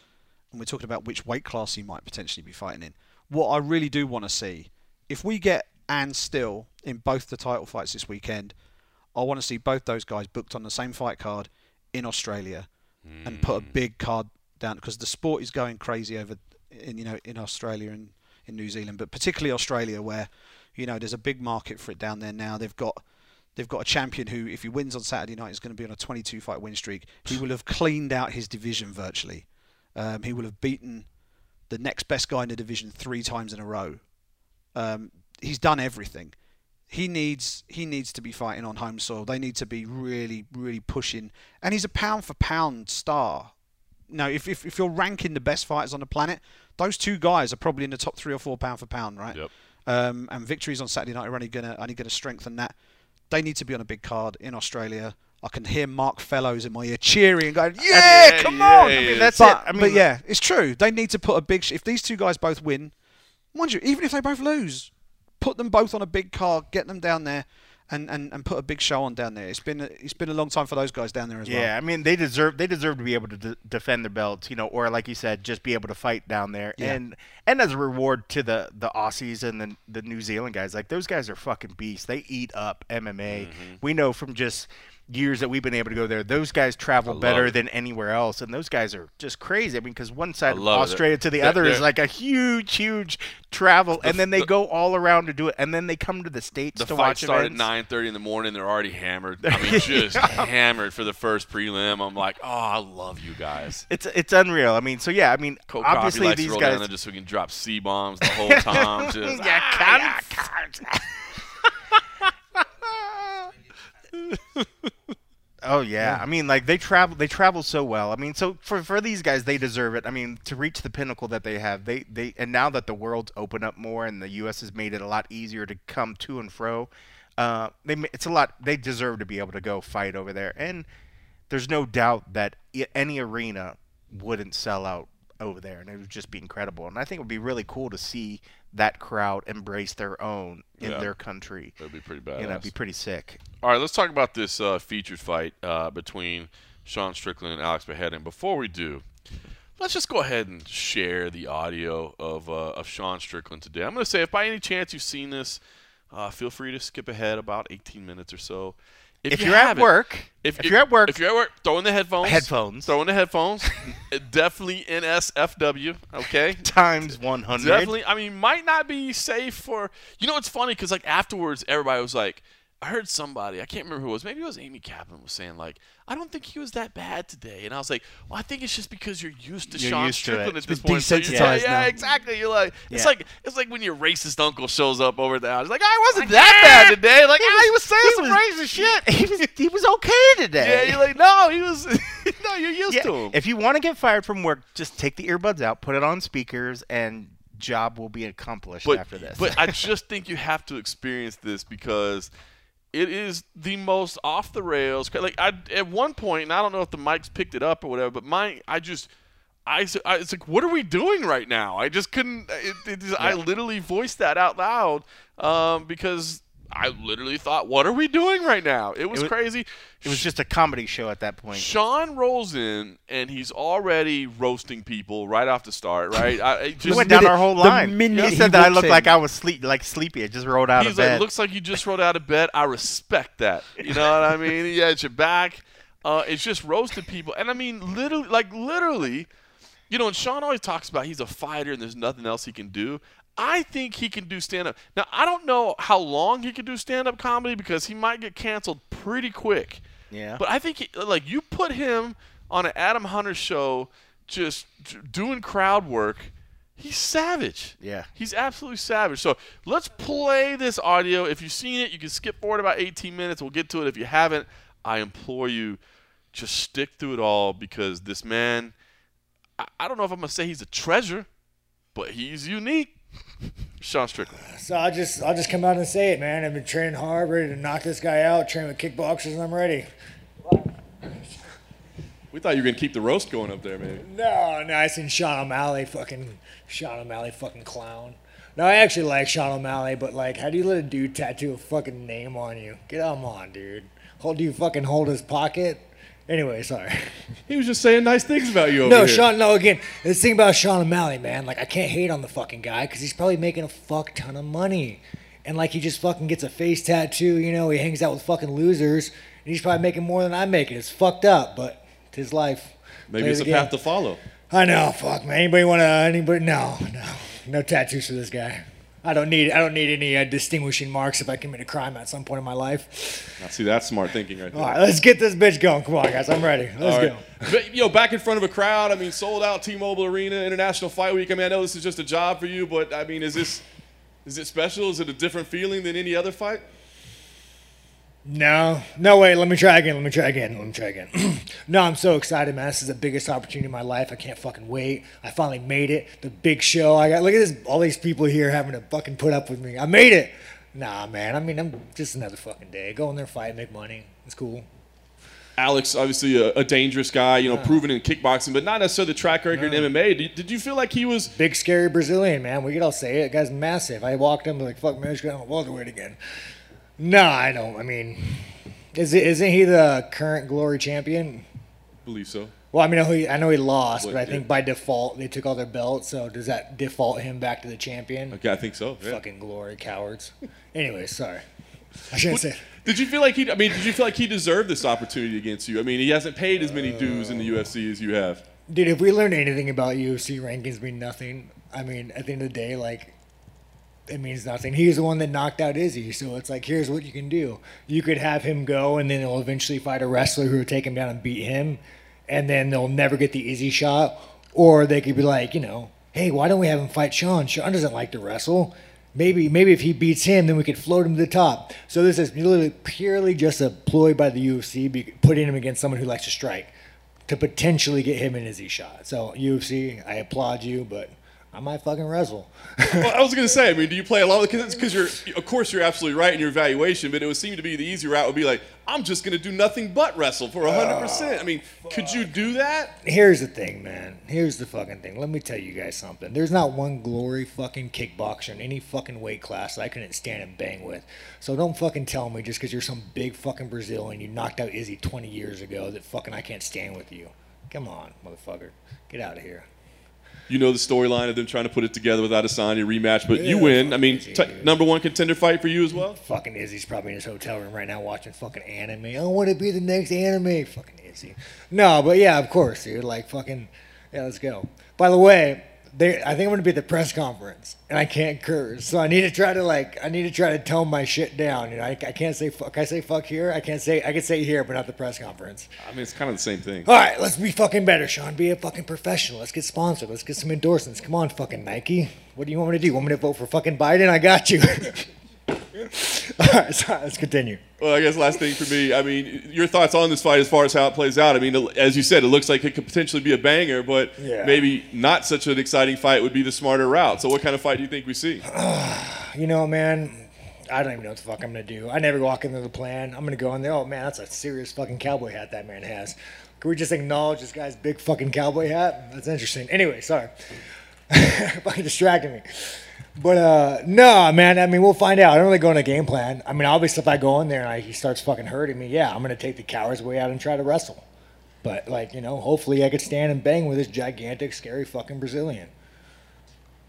and we're talking about which weight class he might potentially be fighting in. What I really do want to see, if we get and still in both the title fights this weekend, I want to see both those guys booked on the same fight card in Australia, and put a big card down because the sport is going crazy over in you know in Australia and in New Zealand, but particularly Australia where you know there's a big market for it down there now. They've got they've got a champion who, if he wins on Saturday night, is going to be on a 22 fight win streak. He will have cleaned out his division virtually. Um, he will have beaten the next best guy in the division three times in a row. Um, he's done everything. He needs he needs to be fighting on home soil. They need to be really really pushing. And he's a pound for pound star. No, if, if if you're ranking the best fighters on the planet, those two guys are probably in the top three or four pound for pound, right? Yep. Um, and victories on Saturday night are only gonna only gonna strengthen that. They need to be on a big card in Australia. I can hear Mark Fellows in my ear cheering and going, "Yeah, Yeah, come yeah, on!" yeah, I mean, that's but, it. I mean, but yeah, it's true. They need to put a big. Sh- if these two guys both win, mind you, even if they both lose, put them both on a big card, get them down there, and, and, and put a big show on down there. It's been a, it's been a long time for those guys down there as well. Yeah, I mean they deserve they deserve to be able to de- defend their belts, you know, or like you said, just be able to fight down there, Yeah. and and as a reward to the the Aussies and the the New Zealand guys, like those guys are fucking beasts. They eat up MMA. Mm-hmm. We know from just years that we've been able to go there, those guys travel better it. than anywhere else, and those guys are just crazy. I mean, because one side of love it. Australia to the They're- other is they're- like a huge, huge travel, and then they the- go all around to do it, and then they come to the states The to fight watch started events. at 9:30 in the morning. They're already hammered. <laughs> I mean, just hammered for the first prelim. I'm like, oh, I love you guys. It's it's unreal. I mean, so yeah, I mean, obviously these guys. down there just so we can drop C bombs the whole <laughs> time. Just, yeah, ah, cunt. <laughs> <laughs> Oh yeah. I mean, like they travel, they travel so well. I mean, so for for these guys, they deserve it. I mean, to reach the pinnacle that they have, they they and now that the world's opened up more and the U.S. has made it a lot easier to come to and fro, uh, they it's a lot. They deserve to be able to go fight over there, and there's no doubt that any arena wouldn't sell out over there, and it would just be incredible. And I think it would be really cool to see that crowd embrace their own in Yeah. their country. That'd be pretty bad. You know, it'd be pretty sick. All right, let's talk about this uh, featured fight uh, between Sean Strickland and Alex Behead. And before we do, let's just go ahead and share the audio of, uh, of Sean Strickland today. I'm going to say, if by any chance you've seen this, uh, feel free to skip ahead about 18 minutes or so. If, you you're at work, if, you're at work, if you're at work, throw in the headphones. Headphones. Throw in the headphones. <laughs> Definitely NSFW. Okay. <laughs> times 100. Definitely. I mean, might not be safe for. You know, it's funny because like afterwards, everybody was like, I heard somebody. I can't remember who it was. Maybe it was Amy Kaplan was saying like, I don't think he was that bad today. And I was like, Well, I think it's just because you're used to You're Sean used to it. Strickland It's at this been point. So desensitized yeah, yeah, exactly. You're like, it's like it's like when your racist uncle shows up over the house. Like, I wasn't that bad today. Like, ah, he was saying some racist shit. <laughs> He was he was okay today. Yeah, you're like, no, he was. <laughs> no, you're used Yeah, to him. If you want to get fired from work, just take the earbuds out, put it on speakers, and job will be accomplished but, after this. But I <laughs> just think you have to experience this because it is the most off the rails. Like I, at one point, and I don't know if the mics picked it up or whatever, but my, I just, I, I- it's like, what are we doing right now? I just couldn't. It, it just, I literally voiced that out loud um, because I literally thought, what are we doing right now? It was wa- crazy. it was just a comedy show at that point. Sean rolls in and he's already roasting people right off the start. Right? I, I <laughs> He just, went down minute- our whole the line. minute he he said that I looked in. like I was sleep, like sleepy. I just rolled out He's of like, bed. looks like you just rolled out of bed. I respect that. You know what I mean? He had your back. Uh, it's just roasted people, and I mean, literally, like literally, you know. And Sean always talks about he's a fighter and there's nothing else he can do. I think he can do stand up. Now I don't know how long he can do stand up comedy because he might get canceled pretty quick. Yeah. But I think he, like you put him on an Adam Hunter show, just doing crowd work. He's savage. Yeah. He's absolutely savage. So let's play this audio. If you've seen it, you can skip forward about 18 minutes. We'll get to it. If you haven't, I implore you, just stick through it all because this man, I, I don't know if I'm going to say he's a treasure, but he's unique. Sean Strickland. So I'll just I'll just come out and say it, man. I've been training hard, ready to knock this guy out, train with kickboxers, and I'm ready. We thought you were gonna keep the roast going up there, man. No, no, I seen Sean O'Malley, fucking Sean O'Malley, fucking clown. No, I actually like Sean O'Malley, but like, how do you let a dude tattoo a fucking name on you? Get on, on, dude. Hold, do you fucking hold his pocket? Anyway, sorry. <laughs> He was just saying nice things about you over No, here. Sean. No, again, this thing about Sean O'Malley, man. Like, I can't hate on the fucking guy because he's probably making a fuck ton of money, and like he just fucking gets a face tattoo. You know, he hangs out with fucking losers, and he's probably making more than I'm making. It's fucked up, but it's his life. Maybe Play it's a game. path to follow. I know. Fuck, man. Anybody want to? Anybody? No, no, no tattoos for this guy. I don't need. I don't need any uh, distinguishing marks if I commit a crime at some point in my life. Now, see, that's smart thinking right there. All right, let's get this bitch going. Come on, guys. I'm ready. Let's All go. But, you know, back in front of a crowd. I mean, sold out T-Mobile Arena, International Fight Week. I mean, I know this is just a job for you, but I mean, is this is it special? Is it a different feeling than any other fight? No, no, wait. Let me try again. Let me try again. Let me try again. <clears throat> no, I'm so excited, man. This is the biggest opportunity of my life. I can't fucking wait. I finally made it. The big show. I got. Look at this. All these people here having to fucking put up with me. I made it. Nah, man. I mean, I'm just another fucking day. Go in there, fight, make money. It's cool. Alex, obviously a, a dangerous guy, you know, proven in kickboxing, but not necessarily the track record in MMA. Did, did you feel like he was? Big scary Brazilian, man. We could all say it. The guy's massive. I walked in like, fuck, man, just on welterweight again. No, I don't. I mean, is it, isn't he the current glory champion? believe so. Well, I mean, I know he, I know he lost, What, but I yeah. think by default they took all their belts. So does that default him back to the champion? Okay, I think so. Yeah. Fucking glory cowards. <laughs> anyway, sorry. I shouldn't say. Did you feel like he? I mean, did you feel like he deserved this opportunity against you? I mean, he hasn't paid as many dues in the uh, UFC as you have. Dude, if we learn anything about UFC rankings mean nothing. I mean, at the end of the day, like it means nothing. He's the one that knocked out Izzy, so it's like here's what you can do. You could have him go, and then he'll eventually fight a wrestler who will take him down and beat him, and then they'll never get the Izzy shot. Or they could be like, you know, hey, why don't we have him fight Sean? Sean doesn't like to wrestle. Maybe maybe if he beats him, then we could float him to the top. So this is literally purely just a ploy by the UFC, putting him against someone who likes to strike to potentially get him an Izzy shot. So UFC, I applaud you, but I might fucking wrestle. well, I was to say, I mean, do you play along? Because because you're, of course, you're absolutely right in your evaluation, but it would seem to be the easy route would be like, I'm just to do nothing but wrestle for 100%. I mean, could you do that? Here's the thing, man. Here's the fucking thing. Let me tell you guys something. There's not one glory fucking kickboxer in any fucking weight class that I couldn't stand and bang with. So don't fucking tell me just because you're some big fucking Brazilian, you knocked out Izzy 20 years ago, that fucking I can't stand with you. Come on, motherfucker. Get out of here. You know the storyline of them trying to put it together without a sign, Adesanya rematch, but you win. I mean, Izzy, t- number one contender fight for you as well. Fucking Izzy's probably in his hotel room right now watching fucking anime. I want to be the next anime. Fucking Izzy. No, but yeah, of course, dude. Like fucking, yeah, let's go. By the way, they, I think I'm gonna be at the press conference, and I can't curse, so I need to try to like, I need to try to tone my shit down. You know, I, I can't say fuck. I say fuck here? I can't say. I can say here, but not the press conference. I mean, it's kind of the same thing. All right, let's be fucking better, Sean. Be a fucking professional. Let's get sponsored. Let's get some endorsements. Come on, fucking Nike. What do you want me to do? Want me to vote for fucking Biden? I got you. <laughs> All right, so let's continue. Well, I guess last thing for me, I mean, your thoughts on this fight as far as how it plays out. I mean, as you said, it looks like it could potentially be a banger, but Yeah. maybe not such an exciting fight would be the smarter route. So, what kind of fight do you think we see? <sighs> You know, man, I don't even know what the fuck I'm gonna do. I never walk into the plan. I'm gonna go in there. Oh man, that's a serious fucking cowboy hat that man has. Can we just acknowledge this guy's big fucking cowboy hat? That's interesting. Anyway, sorry, <laughs> fucking distracting me. But uh, no, man. I mean, we'll find out. I don't really go on a game plan. I mean, obviously, if I go in there and I, he starts fucking hurting me, yeah, I'm gonna take the coward's way out and try to wrestle. But like, you know, hopefully, I could stand and bang with this gigantic, scary fucking Brazilian.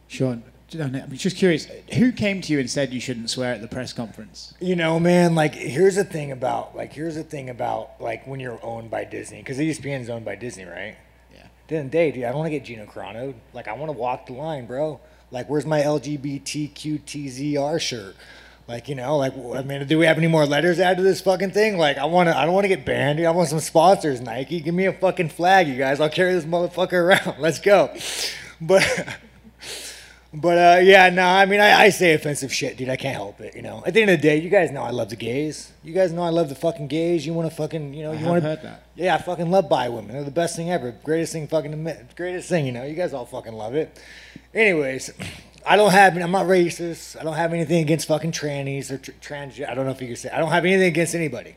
Sean, I'm just curious. Who came to you and said you shouldn't swear at the press conference? You know, man, like here's the thing about like here's the thing about like when you're owned by Disney because ESPN is owned by Disney, right? Yeah. Then day, dude, I don't want to get Gina Carano. Like I want to walk the line, bro. Like where's my LGBTQTZR shirt? Like you know, like I mean, do we have any more letters added to this fucking thing? Like I want to, I don't want to get banned. Dude. I want some sponsors, Nike. Give me a fucking flag, you guys. I'll carry this motherfucker around. <laughs> Let's go. But. But uh, yeah, no, I mean, I, I say offensive shit, dude. I can't help it, you know. At the end of the day, you guys know I love the gays. You guys know I love the fucking gays. You want to fucking, you know, you want that. Yeah, I fucking love bi women. They're the best thing ever. Greatest thing fucking, greatest thing, you know. You guys all fucking love it. Anyways, <clears throat> I don't have, I'm not racist. I don't have anything against fucking trannies or tr- trans. I don't know if you can say. I don't have anything against anybody.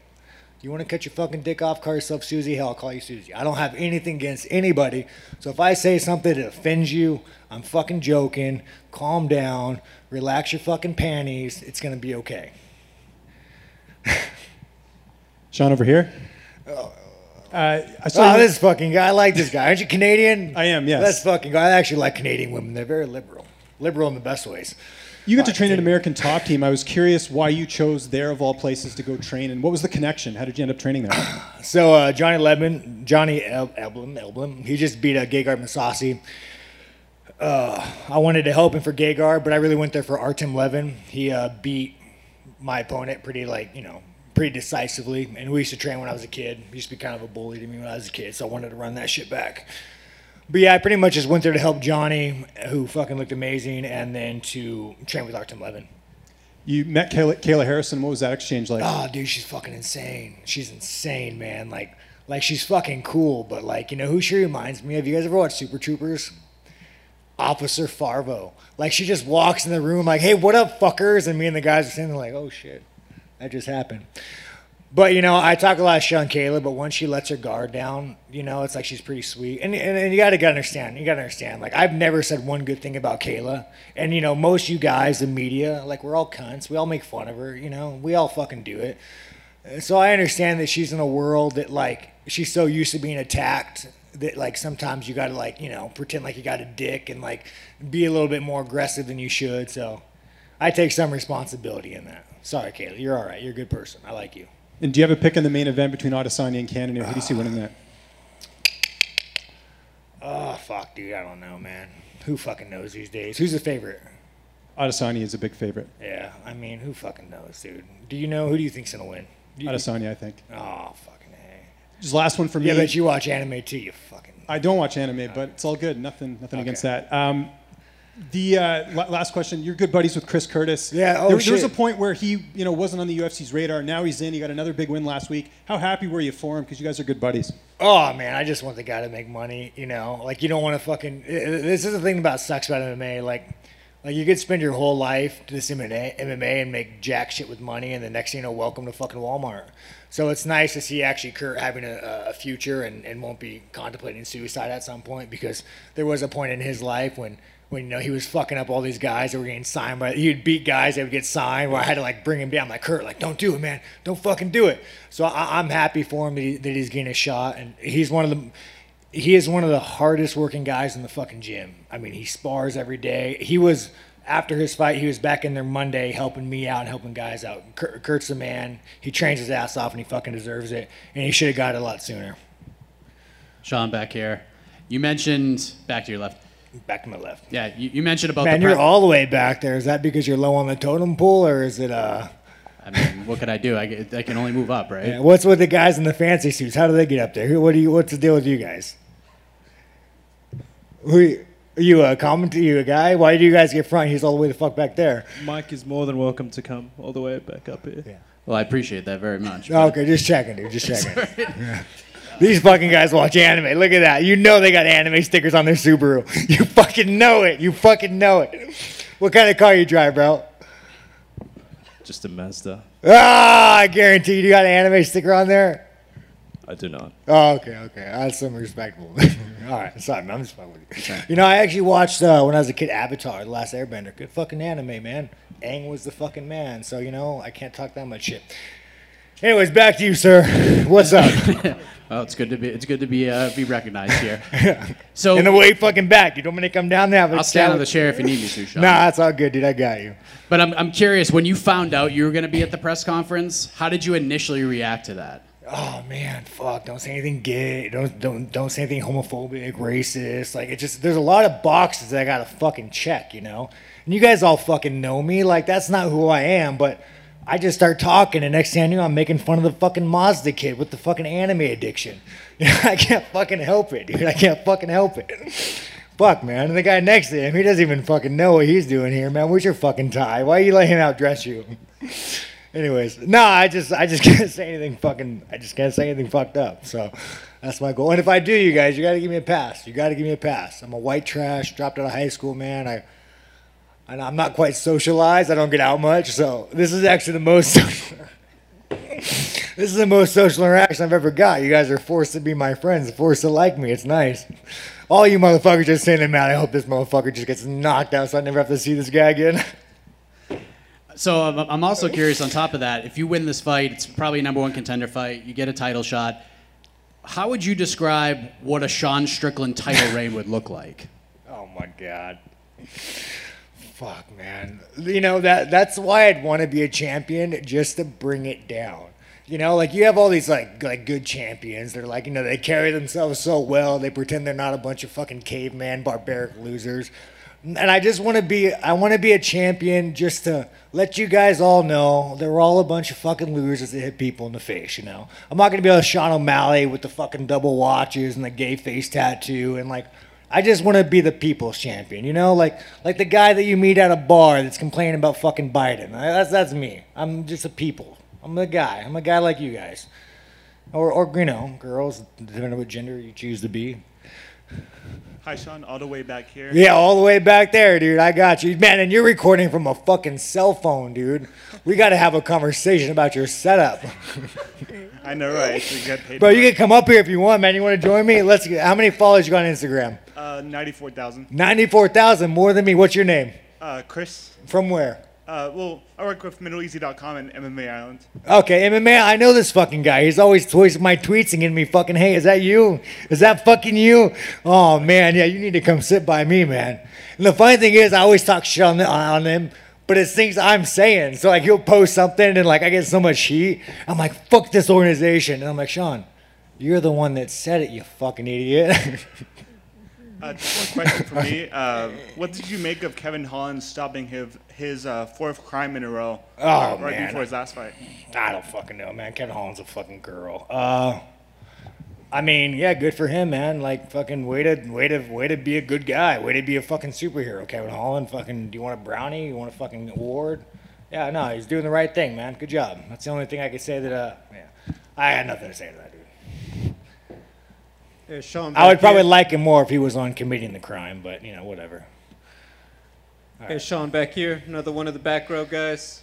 You want to cut your fucking dick off, call yourself Susie. Hell, I'll call you Susie. I don't have anything against anybody. So if I say something that offends you, I'm fucking joking. Calm down. Relax your fucking panties. It's gonna be okay. <laughs> Sean over here. Uh, I saw Oh, you- this fucking guy. I like this guy. Aren't you Canadian? <laughs> I am, yes. That's fucking guy. I actually like Canadian women. They're very liberal. Liberal in the best ways. You got to train an. American top team. I was curious why you chose there of all places to go train, and what was the connection? How did you end up training there? <clears throat> So uh, Johnny Lebman, Johnny El- Eblen, Eblen, he just beat uh, Gegard Mousasi. Uh, I wanted to help him for Gegard, but I really went there for Artem Levin. He uh, beat my opponent pretty like you know pretty decisively, and we used to train when I was a kid. He used to be kind of a bully to me when I was a kid, so I wanted to run that shit back. But yeah, I pretty much just went there to help Johnny, who fucking looked amazing, and then to train with Artem Levin. You met Kayla, Kayla Harrison. What was that exchange like? Oh, dude, she's fucking insane. She's insane, man. Like, like she's fucking cool, but like, you know who she reminds me of? You guys ever watch Super Troopers? Officer Farva. Like, she just walks in the room like, "Hey, what up, fuckers?" And me and the guys are sitting there like, "Oh shit, that just happened." But you know, I talk a lot of on Kayla, but once she lets her guard down, you know, it's like she's pretty sweet. And and, and you gotta gotta understand, you gotta understand. Like I've never said one good thing about Kayla. And you know, most you guys, the media, like we're all cunts. We all make fun of her. You know, we all fucking do it. So I understand that she's in a world that like she's so used to being attacked that like sometimes you gotta like you know pretend like you got a dick and like be a little bit more aggressive than you should. So I take some responsibility in that. Sorry, Kaylee. You're all right. You're a good person. I like you. And do you have a pick in the main event between Adesanya and Cannonier? Who do you see winning that? Oh fuck, dude. I don't know, man. Who fucking knows these days? Who's the favorite? Adesanya is a big favorite. Yeah, I mean, who fucking knows, dude? Do you know who do you think's gonna win? Do you- Adesanya, I think. Oh fucking hey. Just last one for me. Yeah, but you watch anime too. You fucking. I don't watch anime, but it's all good. Nothing, nothing against that. Um, the uh, last question: You're good buddies with Chris Curtis. Yeah, oh, there, there was a point where he, you know, wasn't on the UFC's radar. Now he's in. He got another big win last week. How happy were you for him? Because you guys are good buddies. Oh man, I just want the guy to make money. You know, like you don't want to fucking. This is the thing about sucks about MMA. Like, like you could spend your whole life to this MMA, MMA and make jack shit with money, and the next thing you know, welcome to fucking Walmart. So it's nice to see actually Kurt having a, a future and, and won't be contemplating suicide at some point because there was a point in his life when. When you know he was fucking up all these guys that were getting signed, by he'd beat guys that would get signed. Where I had to like bring him down, like Kurt, like don't do it, man, don't fucking do it. So I, I'm happy for him that, he, that he's getting a shot, and he's one of the he is one of the hardest working guys in the fucking gym. I mean, he spars every day. He was after his fight, he was back in there Monday helping me out and helping guys out. Kurt, Kurt's the man. He trains his ass off and he fucking deserves it. And he should have got it a lot sooner. Sean back here. You mentioned back to your left. Back to my left. Yeah, you, you mentioned about Man, the. you're pre- all the way back there. Is that because you're low on the totem pole, or is it uh? I mean, what could I do? I, I can only move up, right? yeah, What's with the guys in the fancy suits? How do they get up there? What do you? What's the deal with you guys? Who are you a comment? You a guy? Why do you guys get front? He's all the way the fuck back there. Mike is more than welcome to come all the way back up here. Yeah. Well, I appreciate that very much. Okay, just checking, dude. Just <laughs> checking. These fucking guys watch anime. Look at that. You know they got anime stickers on their Subaru. <laughs> You fucking know it. You fucking know it. What kind of car you drive, bro? Just a Mazda. Ah, I guarantee you got an anime sticker on there. I do not. Oh, okay, okay. That's some respectable. <laughs> All right, sorry, man. I'm just fucking with you. You know, I actually watched uh, when I was a kid Avatar, The Last Airbender. Good fucking anime, man. Aang was the fucking man. So you know, I can't talk that much shit. Anyways, back to you, sir. What's up? <laughs> Well, it's good to be. It's good to be uh, be recognized here. <laughs> So In the way fucking back. You don't want me to come down there? I'll stand on the chair if you need me to, Sean. Nah, that's all good, dude. I got you. But I'm I'm curious. When you found out you were going to be at the press conference, how did you initially react to that? Oh man, fuck! Don't say anything gay. Don't don't don't say anything homophobic, racist. Like it just there's a lot of boxes that I gotta fucking check, you know. And you guys all fucking know me. Like that's not who I am. But I just start talking, and next thing I knew, I'm making fun of the fucking Mazda kid with the fucking anime addiction. <laughs> I can't fucking help it, dude. I can't fucking help it. Fuck, man. And the guy next to him, he doesn't even fucking know what he's doing here, man. Where's your fucking tie? Why are you letting him outdress you? <laughs> Anyways, no, I just I just <laughs> can't say anything fucking I just can't say anything fucked up. So that's my goal. And if I do, you guys, you gotta give me a pass. You gotta give me a pass. I'm a white trash, dropped out of high school, man. I and I'm not quite socialized. I don't get out much, so this is actually the most <laughs> this is the most social interaction I've ever got. You guys are forced to be my friends, forced to like me. It's nice. All you motherfuckers just saying, man, I hope this motherfucker just gets knocked out so I never have to see this guy again. So I'm also curious. On top of that, if you win this fight, it's probably a number one contender fight. You get a title shot. How would you describe what a Sean Strickland title <laughs> reign would look like? Oh my god. Fuck man. You know that that's why I'd want to be a champion just to bring it down. You know, like you have all these like like good champions. They're like, you know, they carry themselves so well. They pretend they're not a bunch of fucking caveman barbaric losers. And I just want to be I want to be a champion just to let you guys all know that we're all a bunch of fucking losers that hit people in the face, you know. I'm not going to be a Sean O'Malley with the fucking double watches and the gay face tattoo and like I just want to be the people's champion, you know, like like the guy that you meet at a bar that's complaining about fucking Biden. That's that's me. I'm just a people. I'm a guy. I'm a guy like you guys, or or you know, girls, depending on what gender you choose to be. Hi, Sean. All the way back here. Yeah, all the way back there, dude. I got you, man. And you're recording from a fucking cell phone, dude. We got to have a conversation about your setup, I know, right? Get paid. bro. You can come up here if you want, man. You want to join me? Let's. Get, how many followers you got on Instagram? Uh, ninety-four thousand. Ninety-four thousand, more than me. What's your name? Uh, Chris. From where? Uh, well, I work with MiddleEasy.com and MMA Island. Okay, MMA, I know this fucking guy. He's always tweeting my tweets and giving me fucking, hey, is that you? Is that fucking you? Oh, man, yeah, you need to come sit by me, man. And the funny thing is, I always talk shit on, the, on him, but it's things I'm saying. So like he'll post something and like I get so much heat. I'm like, fuck this organization. And I'm like, Sean, you're the one that said it, you fucking idiot. <laughs> Uh, just one question for me. Uh, what did you make of Kevin Holland stopping his his uh, fourth crime in a row? Oh, uh, right man. before his last fight. I don't fucking know, man. Kevin Holland's a fucking girl. Uh, I mean, yeah, good for him, man. Like, fucking way to, way to, way to be a good guy. Way to be a fucking superhero, Kevin Holland. Fucking, do you want a brownie? You want a fucking award? Yeah, no, he's doing the right thing, man. Good job. That's the only thing I could say that. Uh, yeah, I had nothing to say to that. Sean, I would probably like him more if he was on committing the crime, but you know, whatever. Hey, Sean, back here, another one of the back row guys.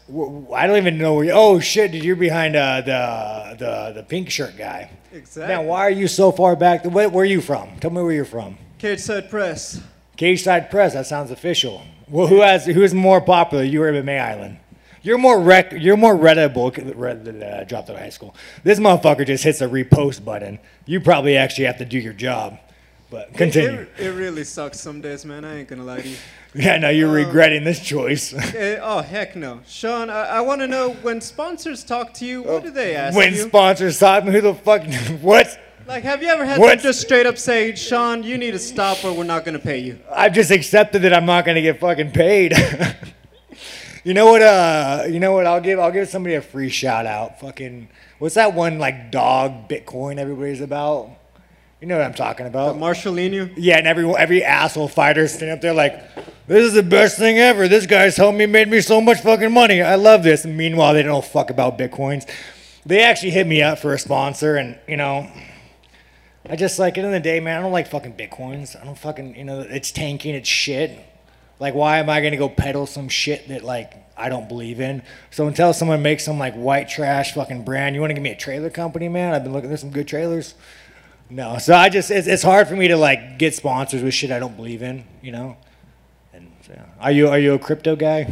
I don't even know where. You, oh shit! Did you're behind uh, the the the pink shirt guy? Exactly. Man, why are you so far back? Where, where are you from? Tell me where you're from. Cage Side Press. Cage Side Press. That sounds official. Well, who has who is more popular? You or MMA Island? You're more rec. You're more readable. than uh, dropped out of high school. This motherfucker just hits the repost button. You probably actually have to do your job. But continue. It, it, it really sucks some days, man. I ain't gonna lie to you. <laughs> yeah, no, you're regretting this choice. <laughs> Eh, oh heck no, Sean. I, I want to know when sponsors talk to you, what do they ask you? when you? sponsors talk, to me, who the fuck? <laughs> What? like, have you ever had What? them just straight up say, Sean, you need to stop, or we're not gonna pay you? I've just accepted that I'm not gonna get fucking paid. You know what? Uh, you know what? I'll give I'll give somebody a free shout out. Fucking what's that one like dog Bitcoin everybody's about? You know what I'm talking about? Marshallino. Yeah, and every every asshole fighter standing up there like, this is the best thing ever. This guy's helped me, made me so much fucking money. I love this. And meanwhile, they don't fuck about bitcoins. They actually hit me up for a sponsor, and you know, I just like at the end of the day, man. I don't like fucking bitcoins. I don't fucking you know, it's tanking, it's shit. Like, why am I gonna go peddle some shit that like I don't believe in? So until someone makes some like white trash fucking brand, you want to give me a trailer company, man? I've been looking. There's some good trailers. No, so I just it's, it's hard for me to like get sponsors with shit I don't believe in, you know. And so, are you are you a crypto guy?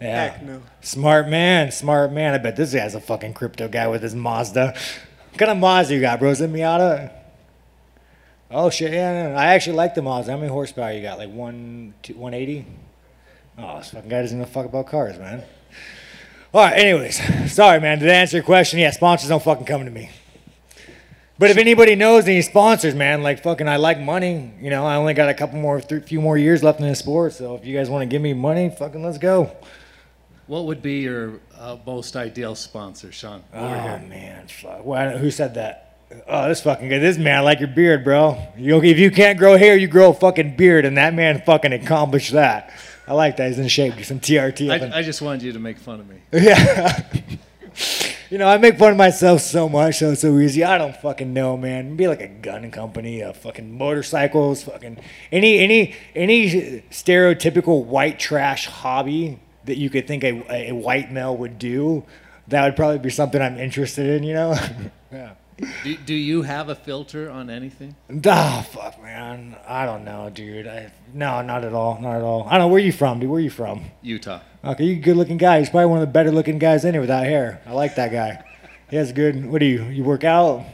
Yeah. Heck no. Smart man, smart man. I bet this guy's a fucking crypto guy with his Mazda. What kind of Mazda you got, bro? Is it Miata? Oh shit, yeah, no, no. I actually like the Mazda. How many horsepower you got? Like one, 180? Oh, this fucking guy doesn't know fuck about cars, man. All right, anyways, sorry, man. Did I answer your question? Yeah, sponsors don't fucking come to me. But if anybody knows any sponsors, man, like fucking, I like money. You know, I only got a couple more, th- few more years left in this sport. So if you guys want to give me money, fucking, let's go. What would be your uh, most ideal sponsor, Sean? Oh man, fuck. Why, who said that? Oh, this fucking guy. This man, I like your beard, bro. You, if you can't grow hair, you grow a fucking beard, and that man fucking accomplished that. I like that. He's in shape. Do some TRT. up in- I, I just wanted you to make fun of me. yeah. <laughs> you know, I make fun of myself so much, so it's so easy. I don't fucking know, man. Be like a gun company, a fucking motorcycles, fucking any any any stereotypical white trash hobby that you could think a, a white male would do. That would probably be something I'm interested in. You know. <laughs> yeah. Do, do you have a filter on anything? <laughs> Ah, fuck, man. I don't know, dude. I, no, not at all. Not at all. I don't know. Where you from, dude? Where you from? Utah. Okay, you a good looking guy. He's probably one of the better looking guys in here without hair. I like that guy. He has good. What do you? You work out?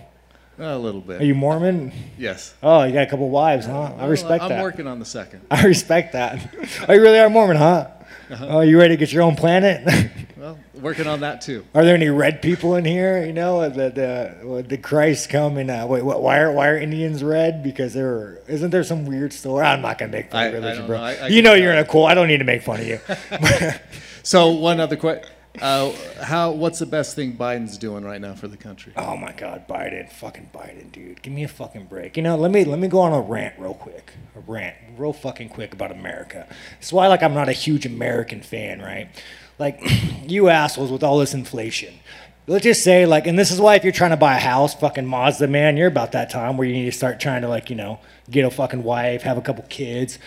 A little bit. Are you Mormon? Yes. Oh, you got a couple wives, huh? I Well, respect I'm that. working on the second. <laughs> I respect that. <laughs> Oh, you really are Mormon, huh? Uh-huh. Oh, you ready to get your own planet? <laughs> Well, working on that too. Are there any red people in here? You know, the the did Christ come and uh, wait? What? Why are why are Indians red? Because there were, isn't there some weird story? I'm not gonna make fun I- of religion, bro. know. I- I you know you're in a cool. I don't need to make fun of you. <laughs> <laughs> So one other question. Uh, how? What's the best thing Biden's doing right now for the country? Oh my God, Biden, fucking Biden, dude, give me a fucking break. You know, let me let me go on a rant real quick, a rant real fucking quick about America. That's why like I'm not a huge American fan, right? Like <clears throat> you assholes with all this inflation. Let's just say like, and this is why if you're trying to buy a house, fucking Mazda, man, you're about that time where you need to start trying to like, you know, get a fucking wife, have a couple kids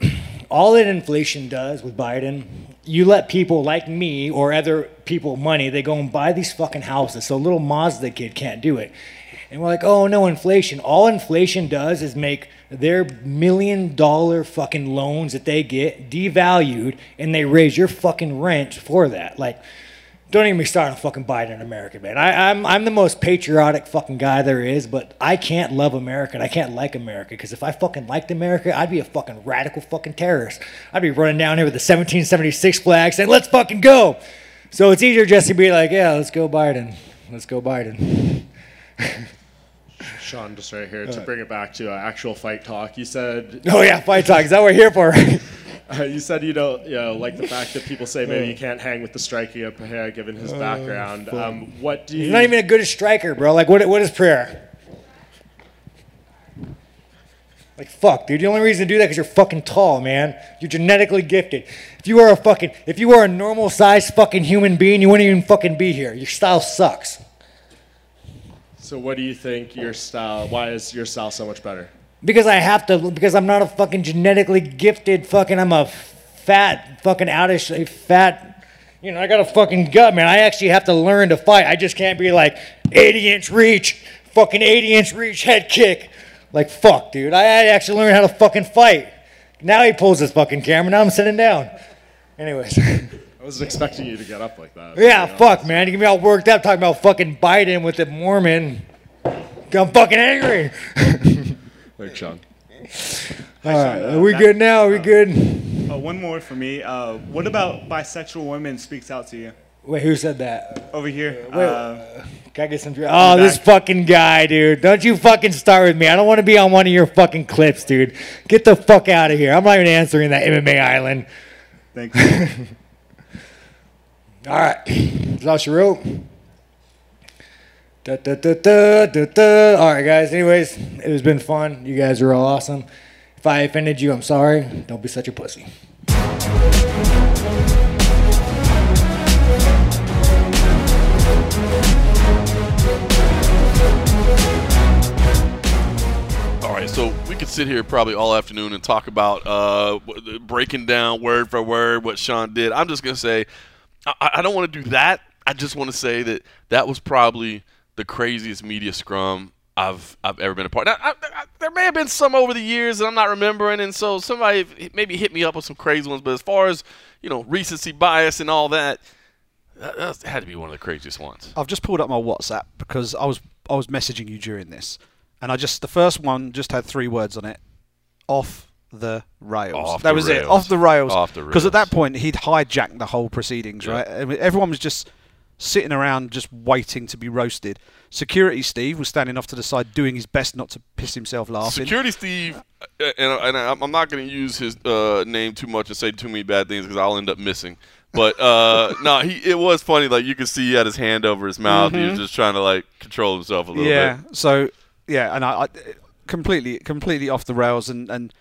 <clears throat> all that inflation does with Biden, you let people like me or other people money, they go and buy these fucking houses. So little Mazda kid can't do it. And we're like, oh no, inflation. All inflation does is make their million dollar fucking loans that they get devalued and they raise your fucking rent for that. Like, Don't even be starting on fucking Biden in America, man. I, I'm I'm the most patriotic fucking guy there is, but I can't love America and I can't like America because if I fucking liked America, I'd be a fucking radical fucking terrorist. I'd be running down here with the 1776 flag saying, "Let's fucking go." So it's easier just to be like, "Yeah, let's go Biden. Let's go Biden." <laughs> Sean, just right here to Uh. bring it back to uh, actual fight talk. You said. Oh yeah, fight talk. Is that what we're here for? <laughs> Uh, <laughs> you said you don't, you know, like the fact that people say maybe you can't hang with the striking of Pereira given his Oh, background. Um, what do you? He's not even a good striker, bro. Like, what, what is prayer? Like, fuck, dude. The only reason to do that because you're fucking tall, man. You're genetically gifted. If you were a fucking, if you were a normal sized fucking human being, you wouldn't even fucking be here. Your style sucks. So what do you think your style? Why is your style so much better? Because I have to, because I'm not a fucking genetically gifted fucking, I'm a fat, fucking outish, fat, you know, I got a fucking gut, man. I actually have to learn to fight. I just can't be like 80 inch reach, fucking 80 inch reach head kick. Like, fuck, dude. I, I actually learned how to fucking fight. Now he pulls his fucking camera. Now I'm sitting down. Anyways. I wasn't expecting you to get up like that. Yeah, fuck, man. You get me all worked up talking about fucking Biden with the Mormon. I'm fucking angry. <laughs> Thanks, Sean. All right, are we good now? Are we good? Uh, one more for me. Uh, what about bisexual women speaks out to you? Wait, who said that? Over here. Wait, uh, Can I get some? Oh, this fucking guy, dude. Don't you fucking start with me. I don't want to be on one of your fucking clips, dude. Get the fuck out of here. I'm not even answering that MMA island. Thank you. <laughs> All right. Is that all she wrote? Da, da, da, da, da, da. All right, guys. Anyways, it has been fun. You guys are all awesome. If I offended you, I'm sorry. Don't be such a pussy. All right, so we could sit here probably all afternoon and talk about uh, breaking down word for word what Sean did. I'm just gonna say, I, I don't want to do that. I just want to say that that was probably the craziest media scrum I've I've ever been a part. Now, I, I, there may have been some over the years that I'm not remembering, and so somebody maybe hit me up with some crazy ones. But as far as you know, recency bias and all that, that, that had to be one of the craziest ones. I've just pulled up my WhatsApp because I was I was messaging you during this, and I just the first one just had three words on it, off the rails. Off that the was it, rails. off the rails. Off the Because at that point he'd hijacked the whole proceedings, Yeah. right? I mean, everyone was just sitting around just waiting to be roasted. Security Steve was standing off to the side doing his best not to piss himself laughing. Security Steve, uh, and, and I'm I'm not going to use his uh, name too much and say too many bad things because I'll end up missing. But uh, <laughs> no, he it was funny. Like you could see he had his hand over his mouth. He was Mhm. just trying to like control himself a little yeah. bit. So yeah, and I, I completely completely off the rails, and and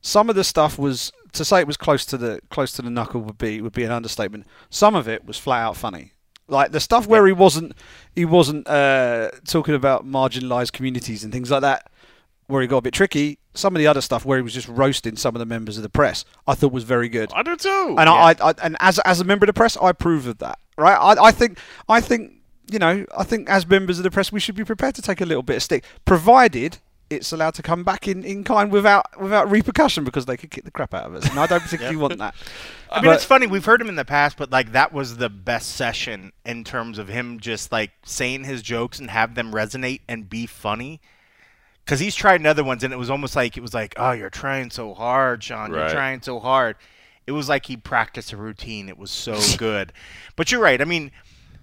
some of the stuff was to say it was close to the close to the knuckle would be would be an understatement. Some of it was flat out funny. Like the stuff where he wasn't he wasn't uh, talking about marginalised communities and things like that, where he got a bit tricky. Some of the other stuff where he was just roasting some of the members of the press, I thought was very good. I do too. And I, I, I and as as a member of the press, I approve of that. Right? I, I think I think you know I think as members of the press, we should be prepared to take a little bit of stick, provided it's allowed to come back in, in kind without without repercussion because they could kick the crap out of us, and I don't <laughs> particularly want that. I mean, it's funny. We've heard him in the past, but like that was the best session in terms of him just like saying his jokes and have them resonate and be funny. Because he's tried other ones, and it was almost like it was like, "Oh, you're trying so hard, Sean. You're trying so hard." It was like he practiced a routine. It was so <laughs> good. But you're right. I mean,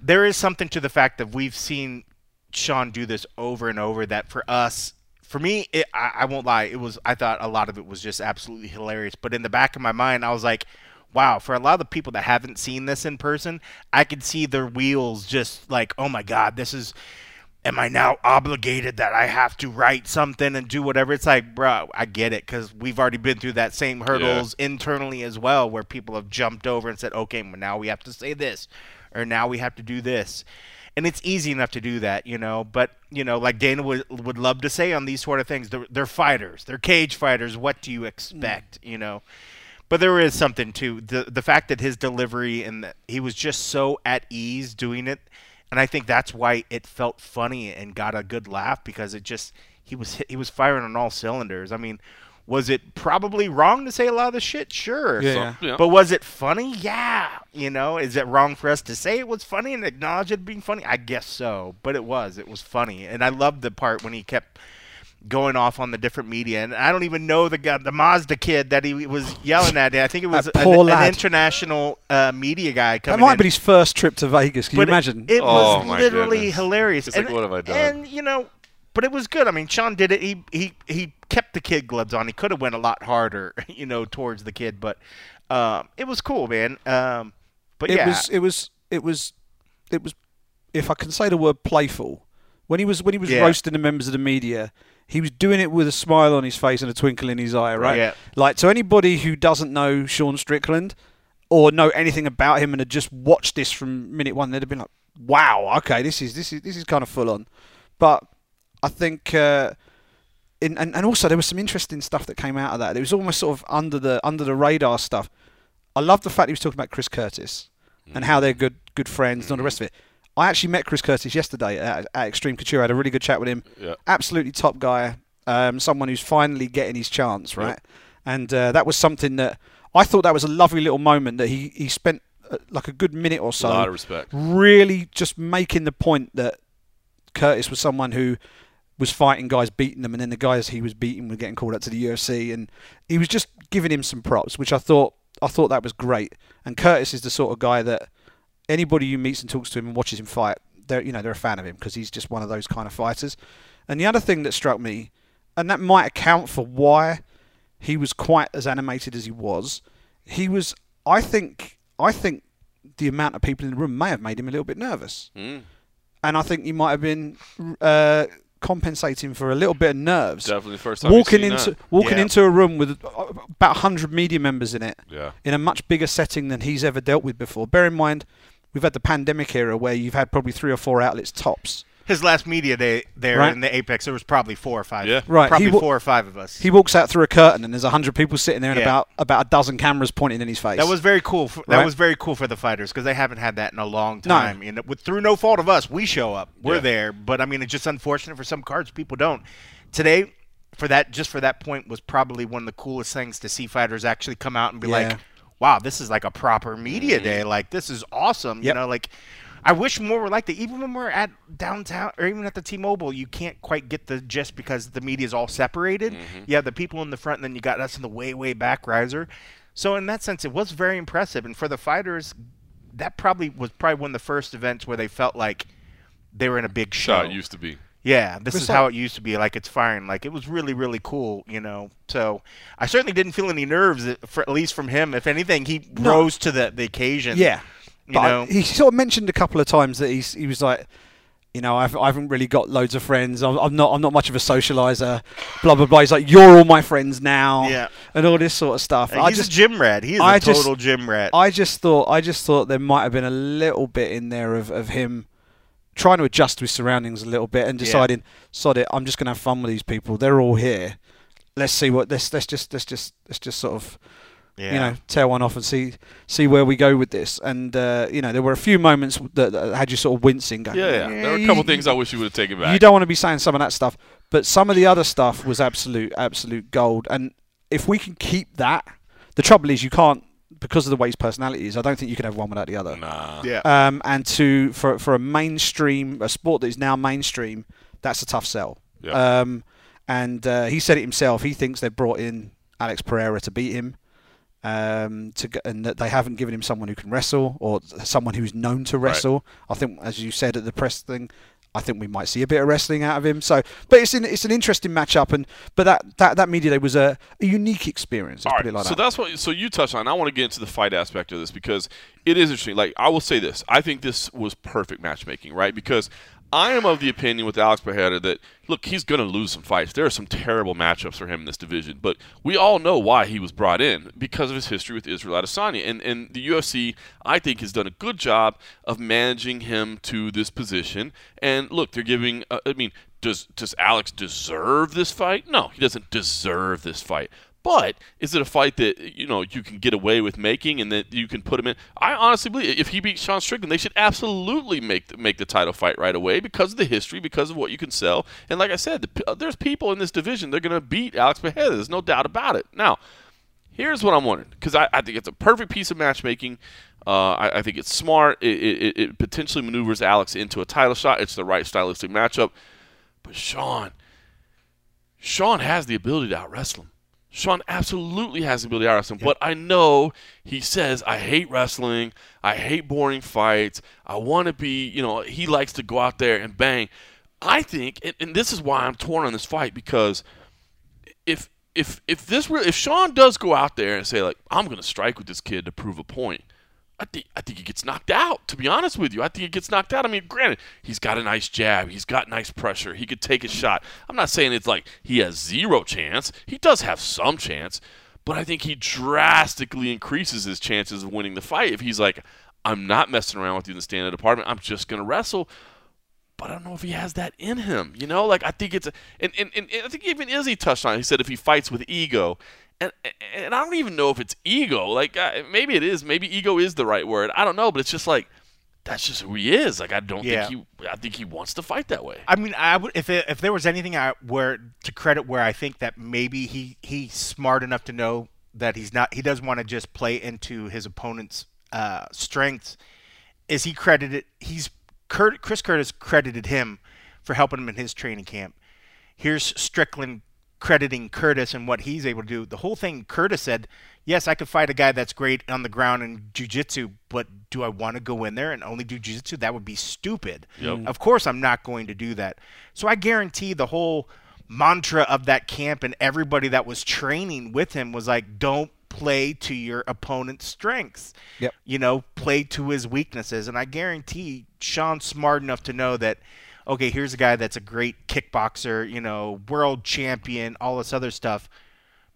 there is something to the fact that we've seen Sean do this over and over. That for us, for me, it, I, I won't lie. It was. I thought a lot of it was just absolutely hilarious. But in the back of my mind, I was like, wow. For a lot of the people that haven't seen this in person, I could see their wheels just like, oh my god, this is. Am I now obligated that I have to write something and do whatever? It's like, bro, I get it because we've already been through that same hurdles internally as well, where people have jumped over and said, okay, well, now we have to say this, or now we have to do this and it's easy enough to do that, you know. But you know, like Dana would would love to say on these sort of things, they're, they're fighters, they're cage fighters. What do you expect, mm. you know? But there is something to the the fact that his delivery and that he was just so at ease doing it, and I think that's why it felt funny and got a good laugh because it just he was he was firing on all cylinders. I mean, Was it probably wrong to say a lot of the shit? Sure. Yeah. Some- yeah. But was it funny? Yeah. You know, is it wrong for us to say it was funny and acknowledge it being funny? I guess so. But it was. It was funny. And I loved the part when he kept going off on the different media. And I don't even know the guy, the Mazda kid that he was yelling at. I think it was an, an international uh, media guy That coming might in. have been his first trip to Vegas. Can But you imagine? It, it Oh, was literally goodness. hilarious. It's like, what have I done? And you know, but it was good. I mean, Sean did it. He he he kept the kid gloves on. He could have went a lot harder, <laughs> you know, towards the kid, but um, it was cool, man. Um, but it yeah, was it was it was it was if I can say the word playful when he was when he was Yeah. roasting the members of the media he was doing it with a smile on his face and a twinkle in his eye right Yeah. like to anybody who doesn't know Sean Strickland or know anything about him and had just watched this from minute one they'd have been like wow okay this is this is this is kind of full on but I think uh, in, and, and also there was some interesting stuff that came out of that. It was almost sort of under the under the radar stuff. I love the fact he was talking about Chris Curtis and how they're good good friends and all the rest of it. I actually met Chris Curtis yesterday at, at Extreme Couture. I had a really good chat with him. Yeah. Absolutely top guy. Um, someone who's finally getting his chance, right? And uh, that was something that I thought that was a lovely little moment that he he spent uh, like a good minute or so. A Lot of respect. Really, just making the point that Curtis was someone who was fighting guys, beating them, and then the guys he was beating were getting called up to the UFC, and he was just giving him some props, which I thought I thought that was great. And Curtis is the sort of guy that anybody who meets and talks to him and watches him fight, they're you know they're a fan of him because he's just one of those kind of fighters. And the other thing that struck me, and that might account for why he was quite as animated as he was, he was. I think I think the amount of people in the room may have made him a little bit nervous Mm. and I think he might have been uh, compensating for a little bit of nerves. Definitely first time walking into that. walking Yeah. into a room with uh, about hundred media members in it, Yeah. in a much bigger setting than he's ever dealt with before. Bear in mind, we've had the pandemic era where you've had probably three or four outlets tops. His last media day there Right. in the Apex. There was probably four or five. Yeah. Right, Probably he wa- four or five of us. He walks out through a curtain and there's a hundred people sitting there and Yeah. about about a dozen cameras pointing in his face. That was very cool. For, That Right. was very cool for the fighters because they haven't had that in a long time. You know, with, through no fault of us, we show up. We're Yeah. there, but I mean, it's just unfortunate for some cards people don't. Today, for that, just for that point, was probably one of the coolest things to see fighters actually come out and be Yeah. like, "Wow, this is like a proper media mm. day. Like this is awesome." You know, like. I wish more were like that. Even when we're at downtown or even at the T-Mobile, you can't quite get the gist because the media is all separated. Mm-hmm. You have the people in the front, and then you got us in the way, way back riser. So in that sense, it was very impressive. And for the fighters, that probably was probably one of the first events where they felt like they were in a big show. How it used to be. Yeah, this is how it used to be. Like it's firing. Like it was really, really cool. You know. So I certainly didn't feel any nerves, uh, for, at least from him. If anything, he No. rose to the, the occasion. Yeah, You but know. he sort of mentioned a couple of times that he's he was like, you know, I've, I haven't really got loads of friends. I'm, I'm not I'm not much of a socializer. Blah blah blah. He's like, you're all my friends now. Yeah. and all this sort of stuff. And I he's just a gym rat. He is I a just- total gym rat. I just thought I just thought there might have been a little bit in there of, of him trying to adjust to his surroundings a little bit and Yeah. deciding, sod it, I'm just gonna have fun with these people. They're all here. Let's see what let's let's just let's just let's just sort of yeah. you know tear one off and see see where we go with this. And uh, you know there were a few moments that, that had you sort of wincing. Going, Yeah, yeah. There were a you- couple things I wish you would have taken back. You don't want to be saying some of that stuff, but some of the other stuff was absolute absolute gold. And if we can keep that, the trouble is you can't because of the way his personality is. I don't think you can have one without the other. Nah. Yeah. Um, and to for for a mainstream a sport that is now mainstream, that's a tough sell. Yeah. Um, and uh, he said it himself. He thinks they've brought in Alex Pereira to beat him. Um, to and that they haven't given him someone who can wrestle or someone who's known to wrestle. I think, as you said at the press thing, I think we might see a bit of wrestling out of him. So, but it's an, it's an interesting matchup, and but that that, that media day was a, a unique experience. All right, like so that. that's what. So you touched on. I want to get into the fight aspect of this because it is interesting. Like I will say this, I think this was perfect matchmaking, right? Because I am of the opinion with Alex Pereira that look, he's going to lose some fights. There are some terrible matchups for him in this division, but we all know why he was brought in because of his history with Israel Adesanya, and and the UFC I think has done a good job of managing him to this position. And look, they're giving. Uh, I mean, does does Alex deserve this fight? No, he doesn't deserve this fight. But is it a fight that you know you can get away with making and that you can put him in? I honestly believe if he beats Sean Strickland, they should absolutely make the, make the title fight right away because of the history, because of what you can sell. And like I said, the, uh, there's people in this division they're going to beat Alex Pereira. There's no doubt about it. Now, here's what I'm wondering because I, I think it's a perfect piece of matchmaking. Uh, I, I think it's smart. It, it, it potentially maneuvers Alex into a title shot. It's the right stylistic matchup. But Sean, Sean has the ability to out wrestle him. Sean absolutely has the ability to wrestle him. But I know he says, I hate wrestling. I hate boring fights. I want to be, you know, he likes to go out there and bang. I think, and, and this is why I'm torn on this fight because if if if this re- if Sean does go out there and say like I'm going to strike with this kid to prove a point, I think I think he gets knocked out. To be honest with you, I think he gets knocked out. I mean, granted, he's got a nice jab, he's got nice pressure, he could take a shot. I'm not saying it's like he has zero chance. He does have some chance, but I think he drastically increases his chances of winning the fight if he's like, I'm not messing around with you in the stand-up department. I'm just to wrestle but I don't know if he has that in him. You know, like I think it's a, and, and, and I think even Izzy touched on. it. He said if he fights with ego, and and I don't even know if it's ego. Like maybe it is. Maybe ego is the right word. I don't know, but it's just like that's just who he is. Like I don't Yeah. think he. I think he wants to fight that way. I mean, I would if it, if there was anything I where to credit where I think that maybe he he's smart enough to know that he's not he doesn't want to just play into his opponent's uh, strengths. Is he credited? He's Kurt, Chris Curtis credited him for helping him in his training camp. Here's Strickland crediting Curtis and what he's able to do. The whole thing Curtis said, yes, I could fight a guy that's great on the ground in jiu-jitsu, but do I want to go in there and only do jiu-jitsu? That would be stupid. Yep. Of course I'm not going to do that. So I guarantee the whole mantra of that camp and everybody that was training with him was like don't play to your opponent's strengths. Yep. You know, play to his weaknesses and I guarantee Sean's smart enough to know that okay, here's a guy that's a great kickboxer, you know, world champion, all this other stuff.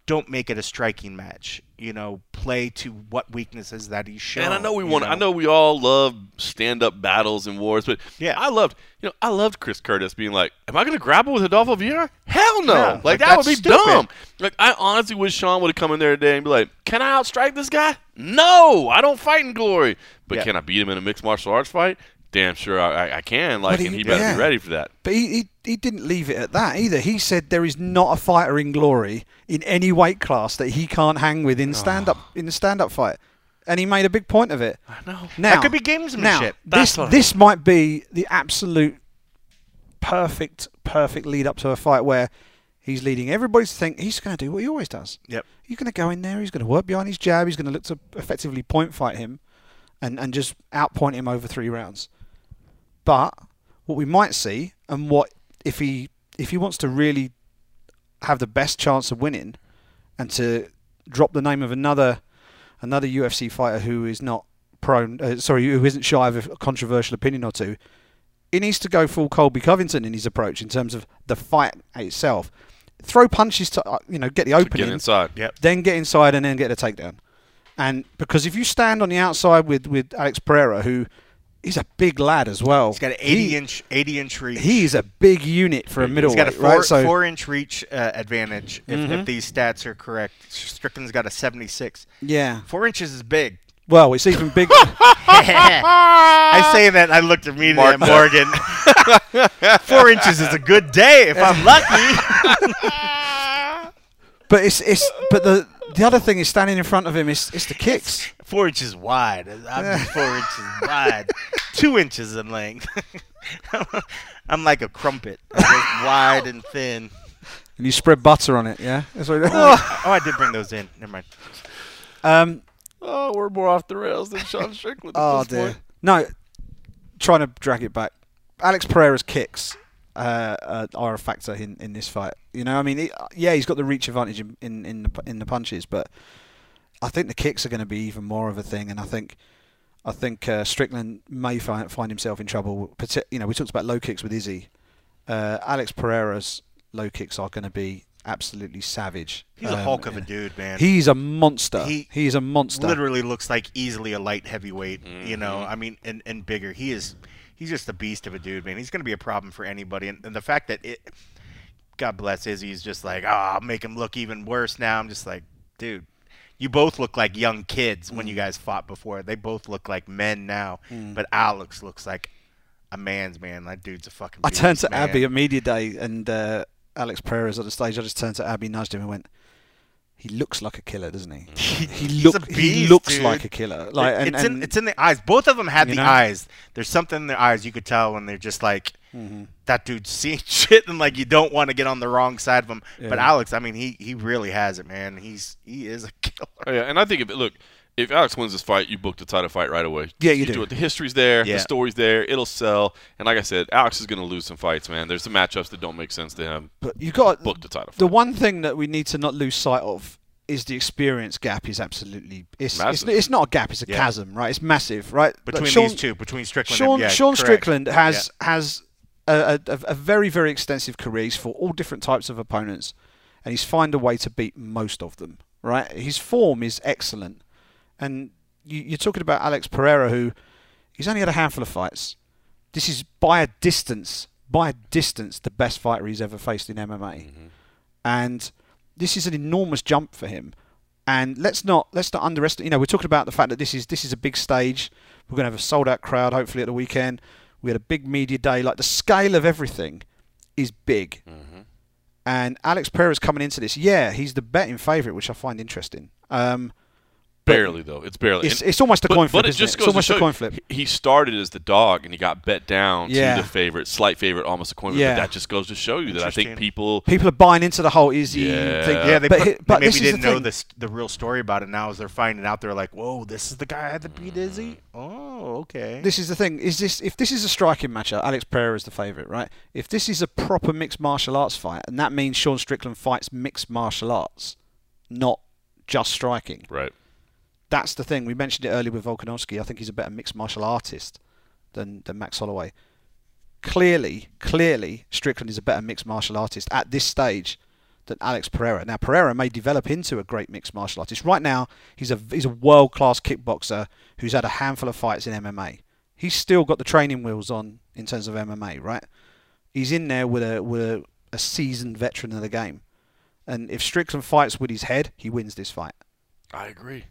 Don't make it a striking match. You know, play to what weaknesses that he's shown. And I know we want. I know we all love stand-up battles and wars, but Yeah. I loved. You know, I loved Chris Curtis being like, "Am I going to grapple with Rodolfo Vieira? Hell no! Yeah, like, like, that would be stupid. dumb. Like I honestly wish Sean would have come in there today and be like, "Can I outstrike this guy? No, I don't fight in glory, but Yeah. can I beat him in a mixed martial arts fight? Damn sure I, I, can. Like, But and he better yeah. be ready for that. But he, he he didn't leave it at that either. He said there is not a fighter in glory in any weight class that he can't hang with in stand up <sighs> in the stand up fight. And he made a big point of it. I know. Now, That could be gamesmanship. Now, this this might be the absolute perfect perfect lead up to a fight where he's leading everybody to think he's going to do what he always does. Yep. He's going to go in there. He's going to work behind his jab. He's going to look to effectively point fight him, and and just outpoint him over three rounds. But what we might see, and what if he if he wants to really have the best chance of winning, and to drop the name of another another UFC fighter who is not prone, uh, sorry, who isn't shy of a controversial opinion or two, he needs to go full Colby Covington in his approach in terms of the fight itself. Throw punches to uh, you know get the opening, get inside. Yep. then get inside and then get a takedown. And because if you stand on the outside with with Alex Pereira, who he's a big lad as well, He's got an 80 inch 80 inch reach. He's a big unit for a middleweight, He's got a four, right? So four inch reach uh, advantage if, Mhm. if these stats are correct. Strickland's got a 76. yeah, Four inches is big. well, it's even bigger. <laughs> <laughs> I say that I looked immediately Mark at. Morgan. <laughs> Four inches is a good day if I'm lucky. but it's it's but the the other thing is standing in front of him is it's the kicks. <laughs> Four inches wide. I'm just four inches wide. Two inches in length. <laughs> I'm like a crumpet. <laughs> Wide and thin. And you spread butter on it, yeah. That's what Oh, I did bring those in. Never mind. um, Oh, we're more off the rails than Sean Strickland at Oh this dear. point. No, trying to drag it back. Alex Pereira's kicks uh, uh, are a factor in, in this fight. You know, I mean, he, yeah, he's got the reach advantage in in in the, in the punches, but I think the kicks are going to be even more of a thing. And I think I think uh, Strickland may find find himself in trouble. You know, we talked about low kicks with Izzy. Uh, Alex Pereira's low kicks are going to be absolutely savage. He's a Um, hulk of a dude, man. He's a monster. He he's a monster. Literally looks like easily a light heavyweight. You know, Mm-hmm. I mean, and, and bigger. He is. He's just a beast of a dude, man. He's going to be a problem for anybody. And, and the fact that it, God bless Izzy's just like, oh, I'll make him look even worse now. I'm just like, dude, you both look like young kids when you guys fought before. They both look like men now, Mm. but Alex looks like a man's man. That dude's a fucking. I turned to man. Abby at media day, and uh, Alex Pereira's on the stage. I just turned to Abby, nudged him, and went, "He looks like a killer, doesn't he? he He's look, a he looks dude. like a killer. Like, and, it's in and- it's in the eyes. Both of them had the know? eyes. There's something in their eyes you could tell when they're just like Mhm. that dude's seeing <laughs> shit and like you don't want to get on the wrong side of him. But Alex, I mean, he he really has it, man. He's he is a <laughs> killer. Oh, yeah, and I think if look, if Alex wins this fight, you book the title fight right away. Yeah, you do. it. The history's there, Yeah. the story's there, it'll sell. And like I said, Alex is going to lose some fights, man. There's some matchups that don't make sense to him. But you got book the title. the one thing that we need to not lose sight of is the experience gap is absolutely it's it's, Massive. it's not a gap it's a Yeah. chasm right it's massive right Like Between Sean- these two, between Strickland Sean, and yeah, Sean correct. Strickland has has a, a, a very very extensive career he's fought all different types of opponents and he's found a way to beat most of them right his form is excellent and you, you're talking about Alex Pereira who he's only had a handful of fights this is by a distance by a distance the best fighter he's ever faced in MMA and this is an enormous jump for him. And let's not let's not underestimate. You know, we're talking about the fact that this is this is a big stage. We're going to have a sold out crowd hopefully at the weekend. We had a big media day. Like the scale of everything is big. And Alex Pereira's coming into this. Yeah, he's the betting favourite, which I find interesting. Um, Barely though, it's barely. It's, And- it's almost a but- coin flip. But it isn't just it? goes It's almost to a show coin flip. He started as the dog, and he got bet down Yeah. to the favorite, slight favorite, almost a coin flip. Yeah. But that just goes to show you that I think people People are buying into the whole Izzy Yeah. thing. Yeah, they, but, put, hi- they maybe didn't the know thing. this the real story about it. Now, as they're finding out, they're like, "Whoa, this is the guy that beat Izzy." Mm. Oh, okay. This is the thing. Is this if this is a striking matchup? Alex Pereira is the favourite, right? If this is a proper mixed martial arts fight, and that means Sean Strickland fights mixed martial arts, not just striking. Right. That's the thing. We mentioned it earlier with Volkanovski. I think he's a better mixed martial artist than than Max Holloway. Clearly, clearly, Strickland is a better mixed martial artist at this stage than Alex Pereira. Now, Pereira may develop into a great mixed martial artist. Right now, he's a he's a world class kickboxer who's had a handful of fights in MMA. He's still got the training wheels on in terms of MMA, right? He's in there with a with a, a seasoned veteran of the game. And if Strickland fights with his head, he wins this fight. I agree.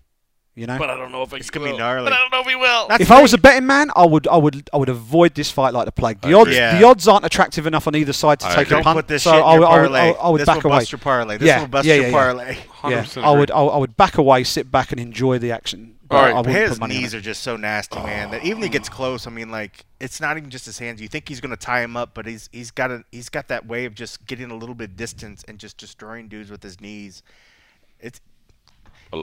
You know, But I don't know if It's gonna be will. gnarly. But I don't know if he will. if I was a betting man, I would, I would, I would avoid this fight like the plague. The odds. Yeah. the odds aren't attractive enough on either side to I take agree. a Don't punt. put this so shit in I your would, I would. I would, I would This back will away. bust your parlay. This yeah, will bust yeah, your yeah, parlay. <laughs> Yeah, 100% I would. I, I would back away, sit back, and enjoy the action. All right, I wouldn't his put money on knees are just so nasty, man. That even if he gets close, I mean, like it's not even just his hands. You think he's gonna tie him up, but he's he's got a he's got that way of just getting a little bit distance and just destroying dudes with his knees. It's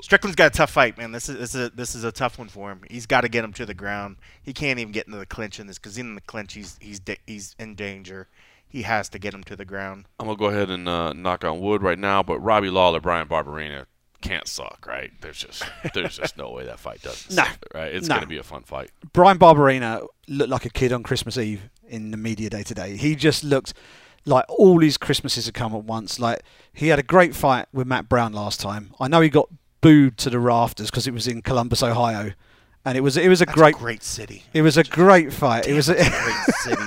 Strickland's got a tough fight, man. This is this is a, this is a tough one for him. He's got to get him to the ground. He can't even get into the clinch in this because in the clinch he's he's da- he's in danger. He has to get him to the ground. I'm gonna go ahead and uh, knock on wood right now, but Robbie Lawler, Bryan Barberena can't suck, right? There's just there's just no way that fight doesn't <laughs> No. suck, right? It's No. gonna be a fun fight. Bryan Barberena looked like a kid on Christmas Eve in the media day today. He just looked like all his Christmases had come at once. Like he had a great fight with Matt Brown last time. I know he got booed to the rafters because it was in Columbus, Ohio, and it was it was a That's great a great city. It was a great fight. it was a <laughs> great city.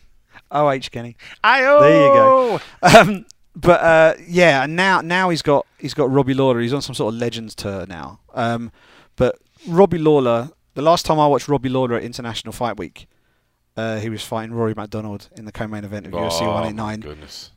<laughs> OH H Kenny. I There you go. Um, but uh, yeah, and now now he's got he's got Robbie Lawler. He's on some sort of legends tour now. Um, but Robbie Lawler, the last time I watched Robbie Lawler at International Fight Week, uh, he was fighting Rory MacDonald in the co-main event of UFC Oh, my 189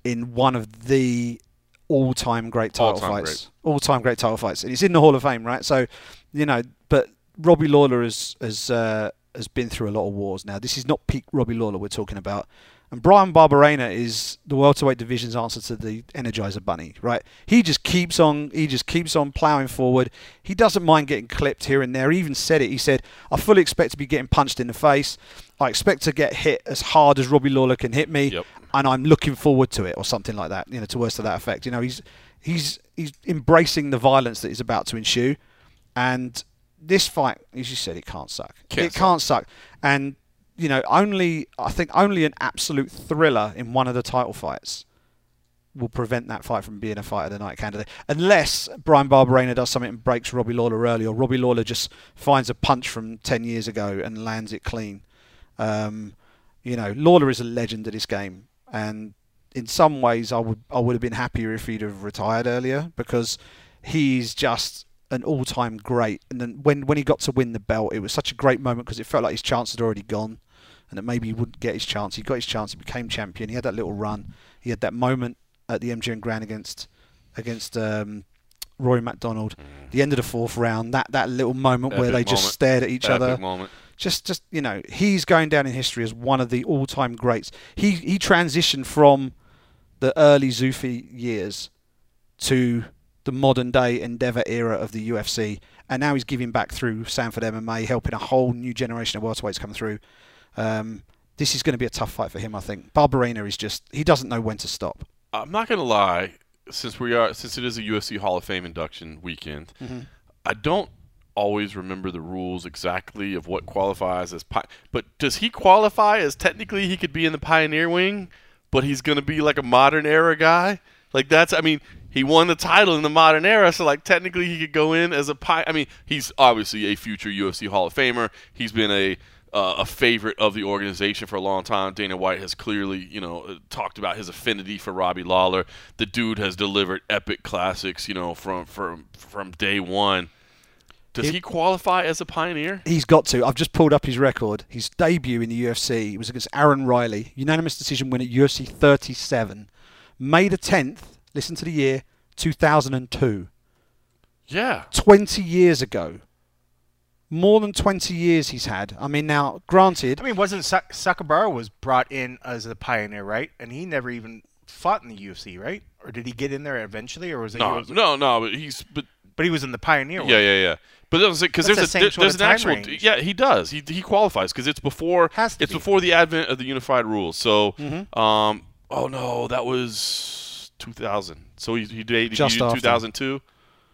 in one of the all-time great title All-time fights. All-time great title fights, and it's in the Hall of Fame, right? So, you know, but Robbie Lawler has has uh, has been through a lot of wars. Now, this is not peak Robbie Lawler we're talking about. And Bryan Barberena is the welterweight division's answer to the Energizer Bunny, right? He just keeps on, he just keeps on ploughing forward. He doesn't mind getting clipped here and there. He even said it. He said, "I fully expect to be getting punched in the face. I expect to get hit as hard as Robbie Lawler can hit me, Yep. and I'm looking forward to it, or something like that. You know, to words to that effect. You know, he's he's he's embracing the violence that is about to ensue, and this fight, as you said, it can't suck. Can't it can't suck, and you know, only I think only an absolute thriller in one of the title fights will prevent that fight from being a fight of the night candidate, unless Bryan Barberena does something and breaks Robbie Lawler early, or Robbie Lawler just finds a punch from ten years ago and lands it clean. Um, you know, Lawler is a legend of this game, and in some ways, I would I would have been happier if he'd have retired earlier because he's just an all-time great. And then when when he got to win the belt, it was such a great moment because it felt like his chance had already gone, and that maybe he wouldn't get his chance. He got his chance. He became champion. He had that little run. He had that moment at the MGM Grand against against um, Roy MacDonald. The end of the fourth round. That that little moment where Epic they just stared at each Epic other. moment. Just just you know, he's going down in history as one of the all-time greats. He he transitioned from the early Zuffa years to the modern day Endeavour era of the UFC, and now he's giving back through Sanford MMA, helping a whole new generation of welterweights come through. Um, this is going to be a tough fight for him, I think. Barberena is just he doesn't know when to stop. I'm not gonna lie, since we are since it is a UFC Hall of Fame induction weekend, Mhm. I don't always remember the rules exactly of what qualifies as pi- but does he qualify as technically he could be in the pioneer wing but he's going to be like a modern era guy like that's i mean he won the title in the modern era so like technically he could go in as a pi- i mean he's obviously a future UFC Hall of Famer he's been a uh, a favorite of the organization for a long time. Dana White has clearly, you know, uh, talked about his affinity for Robbie Lawler. The dude has delivered epic classics, you know, from from from day one. Does He- he qualify as a pioneer? He's got to. I've just pulled up his record. His debut in the UFC was against Aaron Riley, unanimous decision win at UFC 37, May the 10th. Listen to the year, 2002. Yeah. 20 years ago. More than 20 years he's had. I mean, now, granted, I mean, wasn't Sa- Sakuraba was brought in as a pioneer, right? And he never even fought in the UFC, right? Or did he get in there eventually, or was it? No, was- no, no. But he's but but he was in the pioneer. yeah, yeah, yeah. But because there's the a same there- sort there's an actual range. yeah he does he he qualifies because it's before it's before the advent of the unified rules. So Mhm. um oh no that was 2000. So he he did, Just he did after. 2002.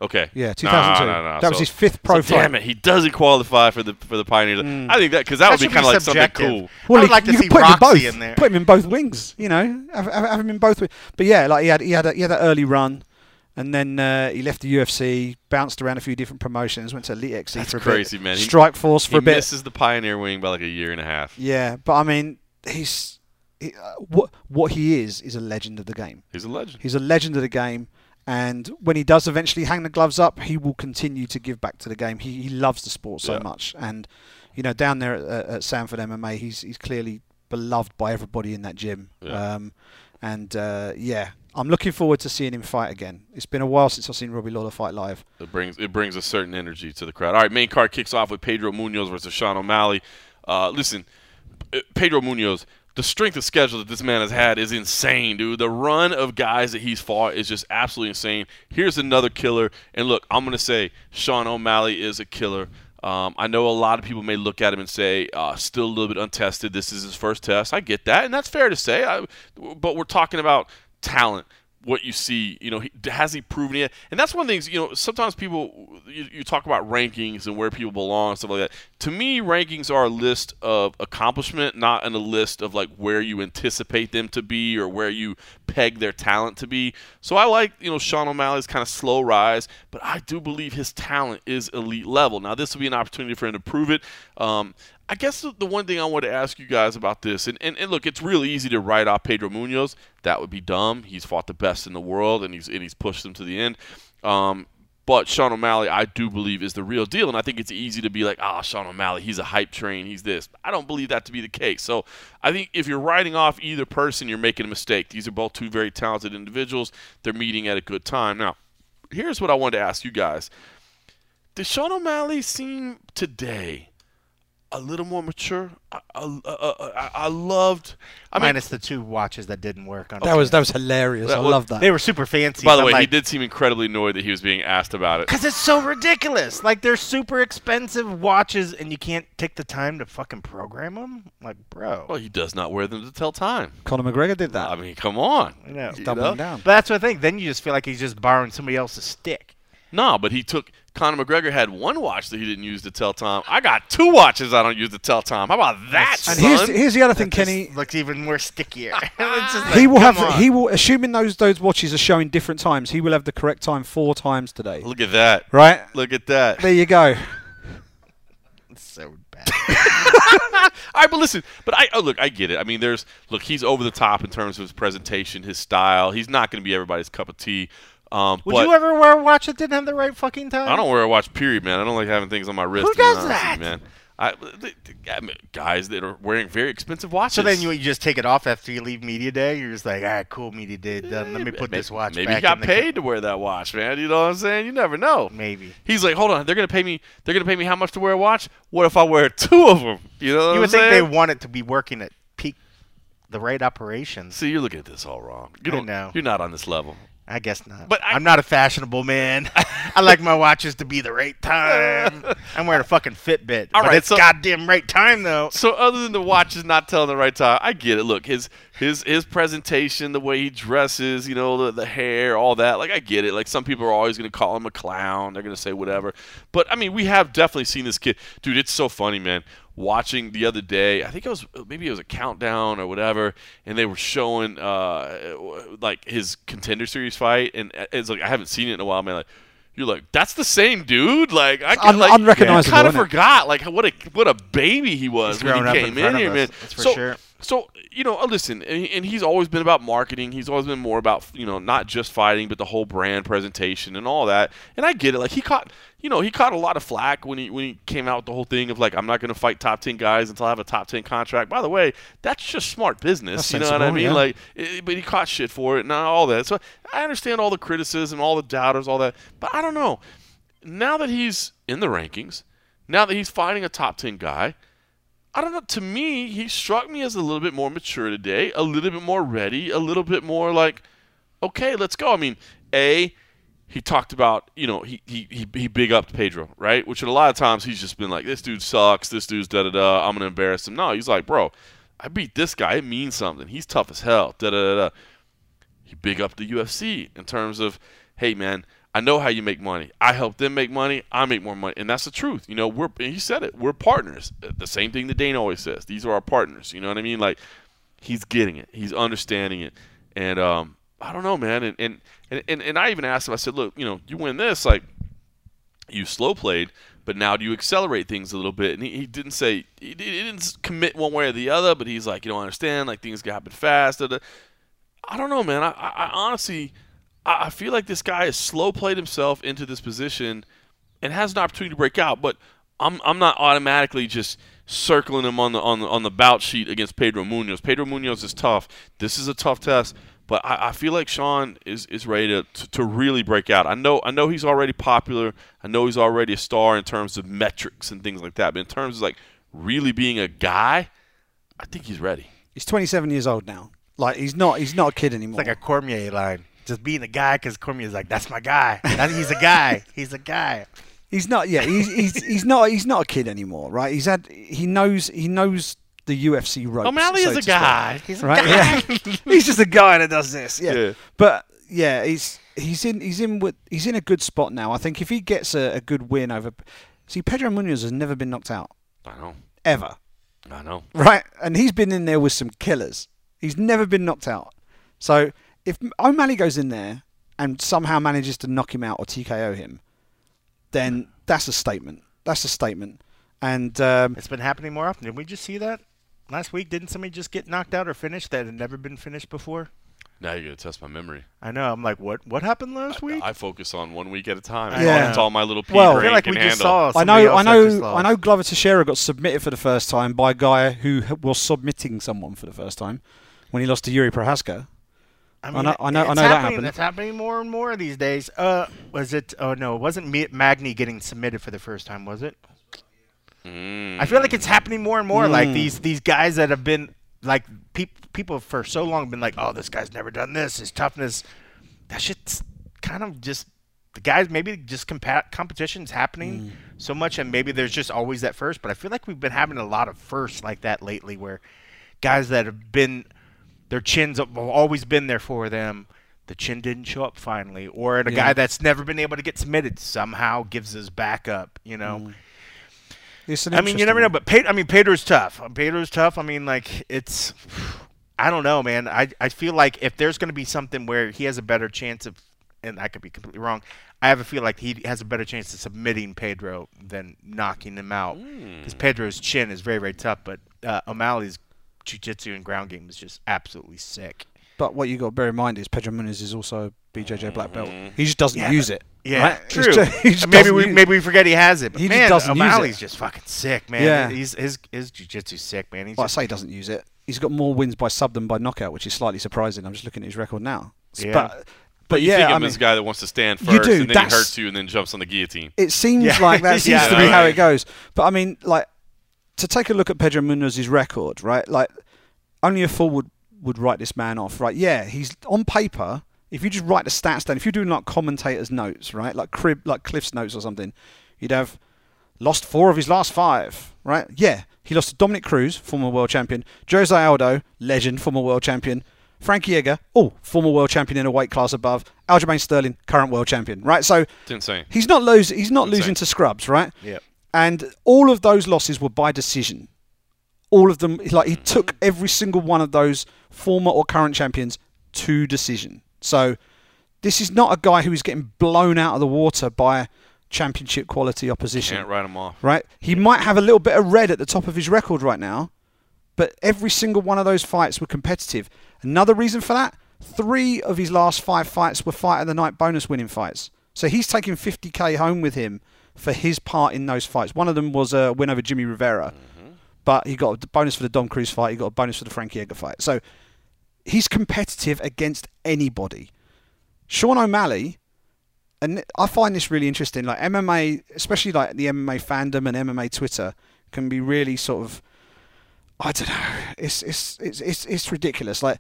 Okay. Yeah, No, 2002. no, no, That was his fifth pro so Damn it, he doesn't qualify for the for the pioneer. Mm. I think that because that, would be kind of like something cool. Well, I would he- like to you see could put him in both. in there. Put him in both wings. You know, have, have, have him in both. wi- But yeah, like he had he had a, he had that early run, and then uh, he left the UFC, bounced around a few different promotions, went to EliteXC That's for a crazy, bit, man. Strikeforce for a bit. misses the pioneer wing by like a year and a half. Yeah, but I mean, he's he, uh, what what he is is a legend of the game. He's a legend. He's a legend of the game, and when he does eventually hang the gloves up, he will continue to give back to the game. He, he loves the sport so Yeah. much, and you know, down there at, at Sanford MMA, he's he's clearly beloved by everybody in that gym. Yeah. Um, and uh, yeah, I'm looking forward to seeing him fight again. It's been a while since I've seen Robbie Lawler fight live. It brings it brings a certain energy to the crowd. All right, main card kicks off with Pedro Munhoz versus Sean O'Malley. Uh, listen, uh, Pedro Munhoz, the strength of schedule that this man has had is insane, dude. The run of guys that he's fought is just absolutely insane. Here's another killer, and look, I'm gonna say Sean O'Malley is a killer. Um, I know a lot of people may look at him and say, uh, still a little bit untested. This is his first test. I get that, and that's fair to say. I, but we're talking about talent what you see, you know, he, has he proven it? And that's one of the things, you know, sometimes people, you, you talk about rankings and where people belong and stuff like that. To me, rankings are a list of accomplishment, not in a list of like where you anticipate them to be or where you peg their talent to be. So I like, you know, Sean O'Malley's kind of slow rise, but I do believe his talent is elite level. Now, this will be an opportunity for him to prove it. Um, I guess the, one thing I want to ask you guys about this, and, and, and look, it's really easy to write off Pedro Munhoz. That would be dumb. He's fought the best in the world, and he's and he's pushed them to the end. Um, but Sean O'Malley, I do believe, is the real deal, and I think it's easy to be like, ah, Sean O'Malley, he's a hype train, he's this. I don't believe that to be the case. So I think if you're writing off either person, you're making a mistake. These are both two very talented individuals. They're meeting at a good time. Now, here's what I wanted to ask you guys: Does Sean O'Malley seem today? A little more mature. I, I, uh, uh, uh, I, I loved. I mean, Minus the two watches that didn't work on. That was that was hilarious. I That was- love that. They were super fancy. By the so I'm way, he did seem incredibly annoyed that he was being asked about it. Because it's so ridiculous. Like they're super expensive watches, and you can't take the time to fucking program them. Like, bro. Well, he does not wear them to tell time. Conor McGregor did that. I mean, come on. I know. You know? down. But that's what I think. Then you just feel like he's just borrowing somebody else's stick. No, but he took Conor McGregor had one watch that he didn't use to tell time. I got two watches I don't use to tell time. How about that, And son? here's here's the other thing, just Kenny. looks even more stickier. <laughs> It's just he will have on. he will assuming those those watches are showing different times. He will have the correct time four times today. Look at that. Right. Look at that. There you go. It's so bad. <laughs> All right, but listen, but I oh, look, I get it. I mean, there's look, he's over the top in terms of his presentation, his style. He's not going to be everybody's cup of tea. Um, Would but you ever wear a watch that didn't have the right fucking time? I don't wear a watch. Period, man. I don't like having things on my wrist. Who does that? man? I, the- the- I mean, guys that are wearing very expensive watches. So then you, you just take it off after you leave media day. You're just like, all right, cool, media day done. Let me put maybe, this watch. Maybe back he got paid to wear that watch, man. You know what I'm saying? You never know. Maybe. He's like, hold on, they're gonna pay me. They're gonna pay me how much to wear a watch? What if I wear two of them? You know what You I'm would think they saying? want it to be working at peak, the right operations. See, you're looking at this all wrong. You don't know. You're not on this level. I guess not. But I- I'm not a fashionable man. <laughs> I like my watches to be the right time. I'm wearing a fucking Fitbit. All but right, it's so- goddamn right time though. So other than the watch is not telling the right time, I get it. Look, his his his presentation, the way he dresses, you know, the the hair, all that. Like I get it. Like some people are always going to call him a clown. They're going to say whatever. But I mean, we have definitely seen this kid, dude. It's so funny, man. Watching the other day, I think it was maybe it was a countdown or whatever, and they were showing uh like his contender series fight, and it's like I haven't seen it in a while, man. Like you're like, that's the same dude. Like I un- like, unrecognizable, kind of forgot like what a what a baby he was He's when he came in front here, man. that's for so, sure. So you know, uh, listen, and, and he's always been about marketing. He's always been more about you know not just fighting, but the whole brand presentation and all that. And I get it. Like he caught, you know, he caught a lot of flack when he when he came out with the whole thing of like I'm not going to fight top ten guys until I have a top ten contract. By the way, that's just smart business. That's you know what I mean? yeah. Like, it, but he caught shit for it and all that. So I understand all the criticism, all the doubters, all that. But I don't know. Now that he's in the rankings, now that he's fighting a top ten guy. I don't know. To me, he struck me as a little bit more mature today, a little bit more ready, a little bit more like, okay, let's go. I mean, a he talked about you know he he he, he big upped Pedro right, which a lot of times he's just been like this dude sucks, this dude's da da da. I'm gonna embarrass him. No, he's like, bro, I beat this guy. It means something. He's tough as hell. Da da da da. He big up the UFC in terms of, hey man, I know how you make money. I help them make money. I make more money, and that's the truth. You know, we're he said it. We're partners. The same thing that Dane always says. These are our partners. You know what I mean? Like he's getting it. He's understanding it, and um, I don't know, man. And and, and and I even asked him. I said, look, you know, you win this, like you slow played, but now do you accelerate things a little bit? And he, he didn't say he, didn't commit one way or the other, but he's like, you don't understand, like things can happen fast. I don't know, man. I, I honestly, I, I feel like this guy has slow played himself into this position and has an opportunity to break out. But I'm I'm not automatically just circling him on the on the on the bout sheet against Pedro Munhoz. Pedro Munhoz is tough. This is a tough test. But I, I feel like Sean is, is ready to, to, to really break out. I know I know he's already popular. I know he's already a star in terms of metrics and things like that. But in terms of like really being a guy, I think he's ready. He's 27 years old now. Like he's not he's not a kid anymore. It's like a Cormier line. Just being a guy because Cormier's like, that's my guy. That- he's a guy. <laughs> He's a guy. He's not. Yeah, he's, he's he's not he's not a kid anymore, right? He's had he knows he knows the UFC ropes. Oh, O'Malley so is a to speak. guy. He's a right? guy. Yeah. <laughs> he's just a guy that does this. Yeah. Yeah. But yeah, he's he's in he's in with he's in a good spot now. I think if he gets a, a good win over, see, Pedro Munhoz has never been knocked out I know. ever, I know. right? And he's been in there with some killers. He's never been knocked out. So if O'Malley goes in there and somehow manages to knock him out or TKO him, then that's a statement. That's a statement. And um, It's been happening more often. Did we just see that last week? Didn't somebody just get knocked out or finished that had never been finished before? Now you're gonna test my memory. I know. I'm like, what? What happened last week? I focus on one week at a time. Yeah. That's all my little pea Well, I feel like we just handle. saw I know, I know, lost. I know. Glover Teixeira got submitted for the first time by a guy who was submitting someone for the first time when he lost to Jiri Prochazka. I I know- I know- I know that happening. happened. It's happening more and more these days. Uh, was it? Oh no, it wasn't Mi- Magny getting submitted for the first time, was it? Mm. I feel like it's happening more and more. Like Mm. these these guys that have been like peop people for so long been like, oh, this guy's never done this. His toughness, that shit's kind of just the guys. Maybe just compa- competition's happening so much, and maybe there's just always that first. But I feel like we've been having a lot of firsts like that lately, where guys that have been their chins have always been there for them. The chin didn't show up finally, or a Yeah. guy that's never been able to get submitted somehow gives his back up. You know. An I mean, you never know, but Pedro, I mean, Pedro's tough. Pedro's tough. I mean, like it's, I don't know, man. I I feel like if there's going to be something where he has a better chance of and I could be completely wrong. I have a feel like he has a better chance of submitting Pedro than knocking him out because Pedro's chin is very very tough, but uh, O'Malley's jiu-jitsu and ground game is just absolutely sick. But what you got to bear in mind is Pedro Munhoz is also a BJJ mm-hmm. black belt. He just doesn't Yeah, use it. Yeah, right? True. ju- <laughs> just maybe we maybe we forget he has it. But He just doesn't use it. O'Malley's just fucking sick, man. Yeah. He's his his jiu-jitsu's sick, man. He's Well, I say he doesn't use it. He's got more wins by sub than by knockout, which is slightly surprising. I'm just looking at his record now. Yeah. But, but you yeah, think I of mean, this guy that wants to stand first, You first do, and then he hurts you and then jumps on the guillotine. it seems Yeah. like that <laughs> seems Yeah, to be how it goes. But I mean, like to take a look at Pedro Munhoz's record, right? Like only a fool would would write this man off, right? Yeah, he's on paper. If you just write the stats down, if you're doing like commentators' notes, right, like crib, like Cliff's notes or something, you'd have lost four of his last five, right? Yeah, he lost to Dominick Cruz, former world champion, Jose Aldo, legend, former world champion, Frankie Edgar, oh, former world champion in a weight class above, Aljamain Sterling, current world champion, right? So insane. He's not losing. He's not losing to scrubs, right? Yep. And all of those losses were by decision. All of them, like he mm-hmm. took every single one of those former or current champions to decision. So this is not a guy who is getting blown out of the water by championship quality opposition. Can't write him off. Right? He might have a little bit of red at the top of his record right now, but every single one of those fights were competitive. Another reason for that: three of his last five fights were fight of the night bonus winning fights. So he's taking 50k home with him for his part in those fights. One of them was a win over Jimmy Rivera, mm-hmm. but he got a bonus for the Dom Cruz fight. He got a bonus for the Frankie Edgar fight. So he's competitive against anybody. Sean O'Malley, and I find this really interesting. Like MMA, especially like the MMA fandom and MMA Twitter, can be really sort of, I don't know. It's it's it's it's, it's ridiculous. Like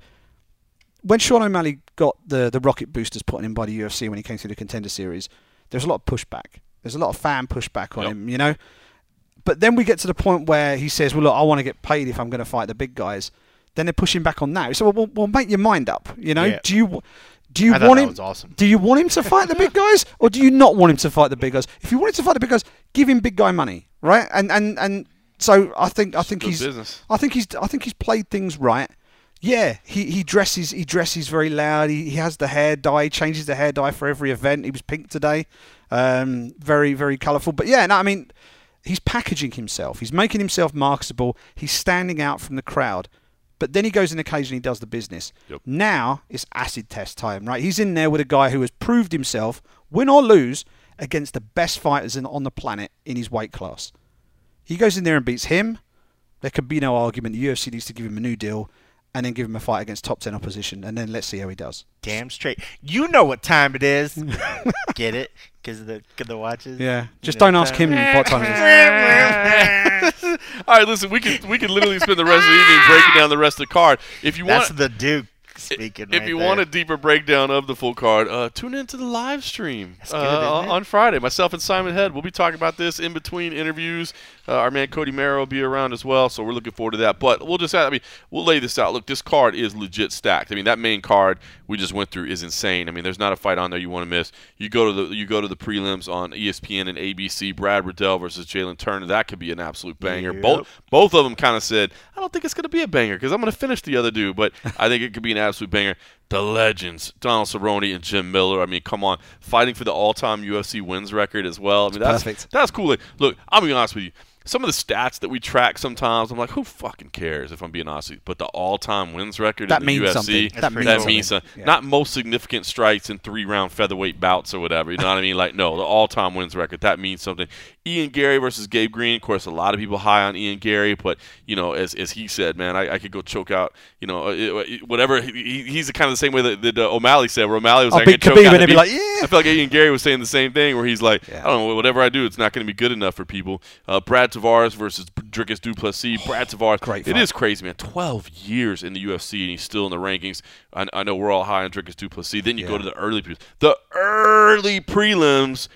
when Sean O'Malley got the the rocket boosters put on him by the UFC when he came through the Contender Series, there was a lot of pushback. There's a lot of fan pushback on Yep. him. You know. But then we get to the point where he says, "Well, look, I want to get paid if I'm going to fight the big guys." Then they're pushing back on that. So, well, well, well make your mind up. You know, Yeah. do you do you want that him? was awesome. Do you want him to fight the big <laughs> guys, or do you not want him to fight the big guys? If you want him to fight the big guys, give him big guy money, right? And and and so I think I think he's business. I think he's I think he's played things right. Yeah, he, he dresses he dresses very loud. He, he has the hair dye, he changes the hair dye for every event. He was pink today, um, very very colourful. But yeah, no, I mean, he's packaging himself. He's making himself marketable. He's standing out from the crowd. But then he goes and occasionally does the business. Yep. Now it's acid test time, right? He's in there with a guy who has proved himself, win or lose, against the best fighters in, on the planet in his weight class. He goes in there and beats him. There could be no argument. The UFC needs to give him a new deal and then give him a fight against top 10 opposition. And then let's see how he does. Damn straight. You know what time it is. <laughs> Get it? Because of the, cause the watches? Yeah. Just You know don't ask him what time it is. <laughs> All right, listen, we could we could literally spend the rest of the evening breaking down the rest of the card. If you That's want, the Duke speaking. if right you there. want a deeper breakdown of the full card, uh, tune into the live stream good, uh, on Friday. Myself and Simon Head, we'll be talking about this in between interviews. Uh, our man Cody Merrow will be around as well, so we're looking forward to that. But we'll just, I mean, we'll lay this out. Look, this card is legit stacked. I mean, that main card we just went through is insane. I mean, there's not a fight on there you want to miss. You go to the you go to the prelims on ESPN and ABC. Brad Riddell versus Jalen Turner. That could be an absolute banger. Yep. Both both of them kind of said, I don't think it's going to be a banger because I'm going to finish the other dude, but I think it could be an absolute banger. The legends, Donald Cerrone and Jim Miller. I mean, come on, fighting for the all-time UFC wins record as well. I mean, that's perfect. that's cool. Like, Look, I'll be honest with you. Some of the stats that we track sometimes, I'm like, who fucking cares? If I'm being honest with you, but the all-time wins record That in the means UFC, something. That that means means, something. something. Yeah. Not most significant strikes in three-round featherweight bouts or whatever. You know what I mean? Like, no, the all-time wins record that means something. Ian Garry versus Gabe Green. Of course, a lot of people high on Ian Garry, but you know, as, as he said, man, I, I could go choke out. You know, it- it- whatever. He, he's the kind of the same way that, that uh, O'Malley said. Where O'Malley was I'll like, I beat could choke Khabib out and be like, yeah. I feel like Ian Garry was saying the same thing, where he's like, Yeah. I don't know, whatever I do, it's not going to be good enough for people. Uh, Brad Tavares versus Dricus du Plessis. Oh, Brad Tavares, Great It fight. is crazy, man. Twelve years in the UFC, and he's still in the rankings. I, I know we're all high on Dricus du Plessis. Then you go to the early prelims. The early prelims.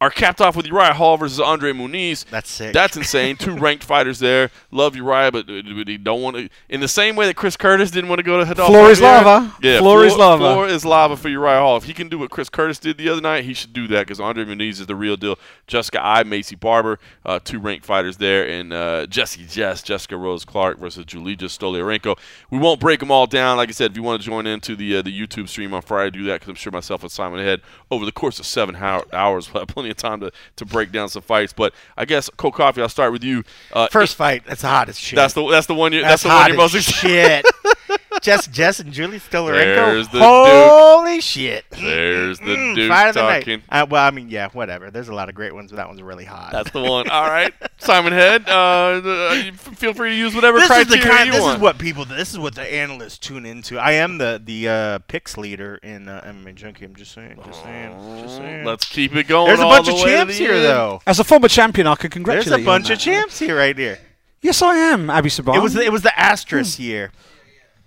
Are capped off with Uriah Hall versus Andre Muniz. That's sick. That's insane. Two <laughs> ranked fighters there. Love Uriah, but, but he don't want to. In the same way that Chris Curtis didn't want to go to Hidalgo. Floor is lava. Yeah, Floor is lava. Floor is lava for Uriah Hall. If he can do what Chris Curtis did the other night, he should do that because Andre Muniz is the real deal. Jessica Eye, Maycee Barber, uh, two ranked fighters there, and uh, Jesse Jess, Jessica Rose Clark versus Julija Stoliarenko. We won't break them all down. Like I said, if you want to join into the uh, the YouTube stream on Friday, do that because I'm sure myself and Simon Head over the course of seven hou- hours will have plenty of time to, to break down some fights. But I guess Cold Coffee, I'll start with you. Uh, First fight, that's hot as shit. That's the that's the one you that's, That's the one you're most excited. shit. Jess, Jess, and Julie There's Stoliarenko. the Holy shit! There's the Mm, Duke fight of the night. Uh, well, I mean, yeah, whatever. There's a lot of great ones, but that one's really hot. That's the one. All right, Simon Head. Uh, uh, feel free to use whatever this is criteria the kind. you This want. is what people. This is what the analysts tune into. I am the the uh, picks leader in uh, MMA Junkie. I'm just saying. Just saying. Just saying. Let's keep it going. There's a all bunch the of champs here, end. though. As a former champion, I can congratulate There's a bunch of champs here, right here. Yes, I am, Abbey Subhan. It was the, it was the asterisk year.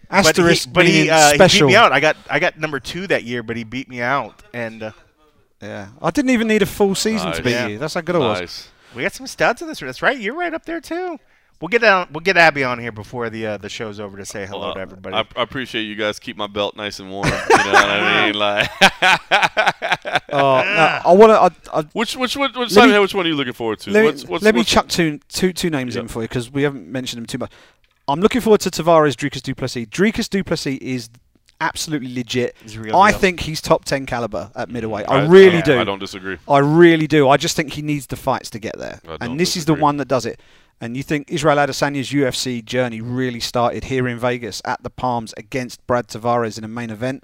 Asterisk but he, but he, meaning uh, he beat me out. I got I got number two that year, but he beat me out. And uh, Yeah, I didn't even need a full season to beat Yeah. you. That's how good I was. We got some studs in this. That's right. You're right up there too. We'll get down. We'll get Abby on here before the uh, the show's over to say hello Well, to everybody. I, I appreciate you guys keep my belt nice and warm. You know what I <laughs> mean? Like, <laughs> Oh, no, I want to. I, I, which which which, which, Simon me- which one are you looking forward to? let me, what's, what's, let me what's- chuck two, two, two names Yep. in for you because we haven't mentioned them too much. I'm looking forward to Tavares Dricus du Plessis. Dricus du Plessis is absolutely legit. He's a I deal. think he's top 10 caliber at middleweight. I, I- really I- do. I don't disagree. I really do. I just think he needs the fights to get there. And this is the one that does it. And you think Israel Adesanya's UFC journey really started here in Vegas at the Palms against Brad Tavares in a main event?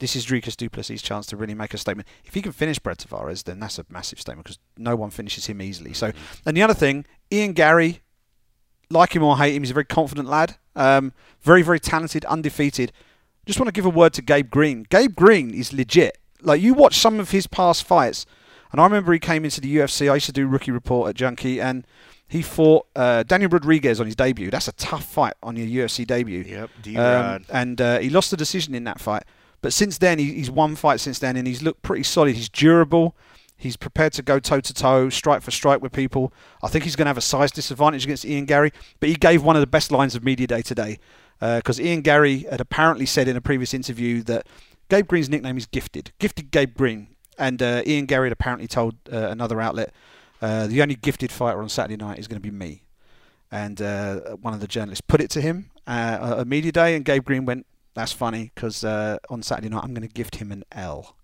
This is Dricus du Plessis' chance to really make a statement. If he can finish Brad Tavares, then that's a massive statement because no one finishes him easily. So, mm-hmm. and the other thing, Ian Garry, like him or hate him, he's a very confident lad. Um, very, very talented, undefeated. Just want to give a word to Gabe Green. Gabe Green is legit. Like you watch some of his past fights, and I remember he came into the UFC. I used to do rookie report at Junkie, and he fought uh, Daniel Rodriguez on his debut. That's a tough fight on your UFC debut. Yep, Um, D-Rod. and uh, he lost the decision in that fight. But since then, he, he's won fights since then, and he's looked pretty solid. He's durable. He's prepared to go toe to toe, strike for strike with people. I think he's going to have a size disadvantage against Ian Garry. But he gave one of the best lines of media day today, because Ian Garry had apparently said in a previous interview that Gabe Green's nickname is Gifted, Gifted Gabe Green. And uh, Ian Garry had apparently told uh, another outlet, uh, the only gifted fighter on Saturday night is going to be me and uh, one of the journalists put it to him uh, at media day, and Gabe Green went, "That's funny because uh, on Saturday night I'm going to gift him an L."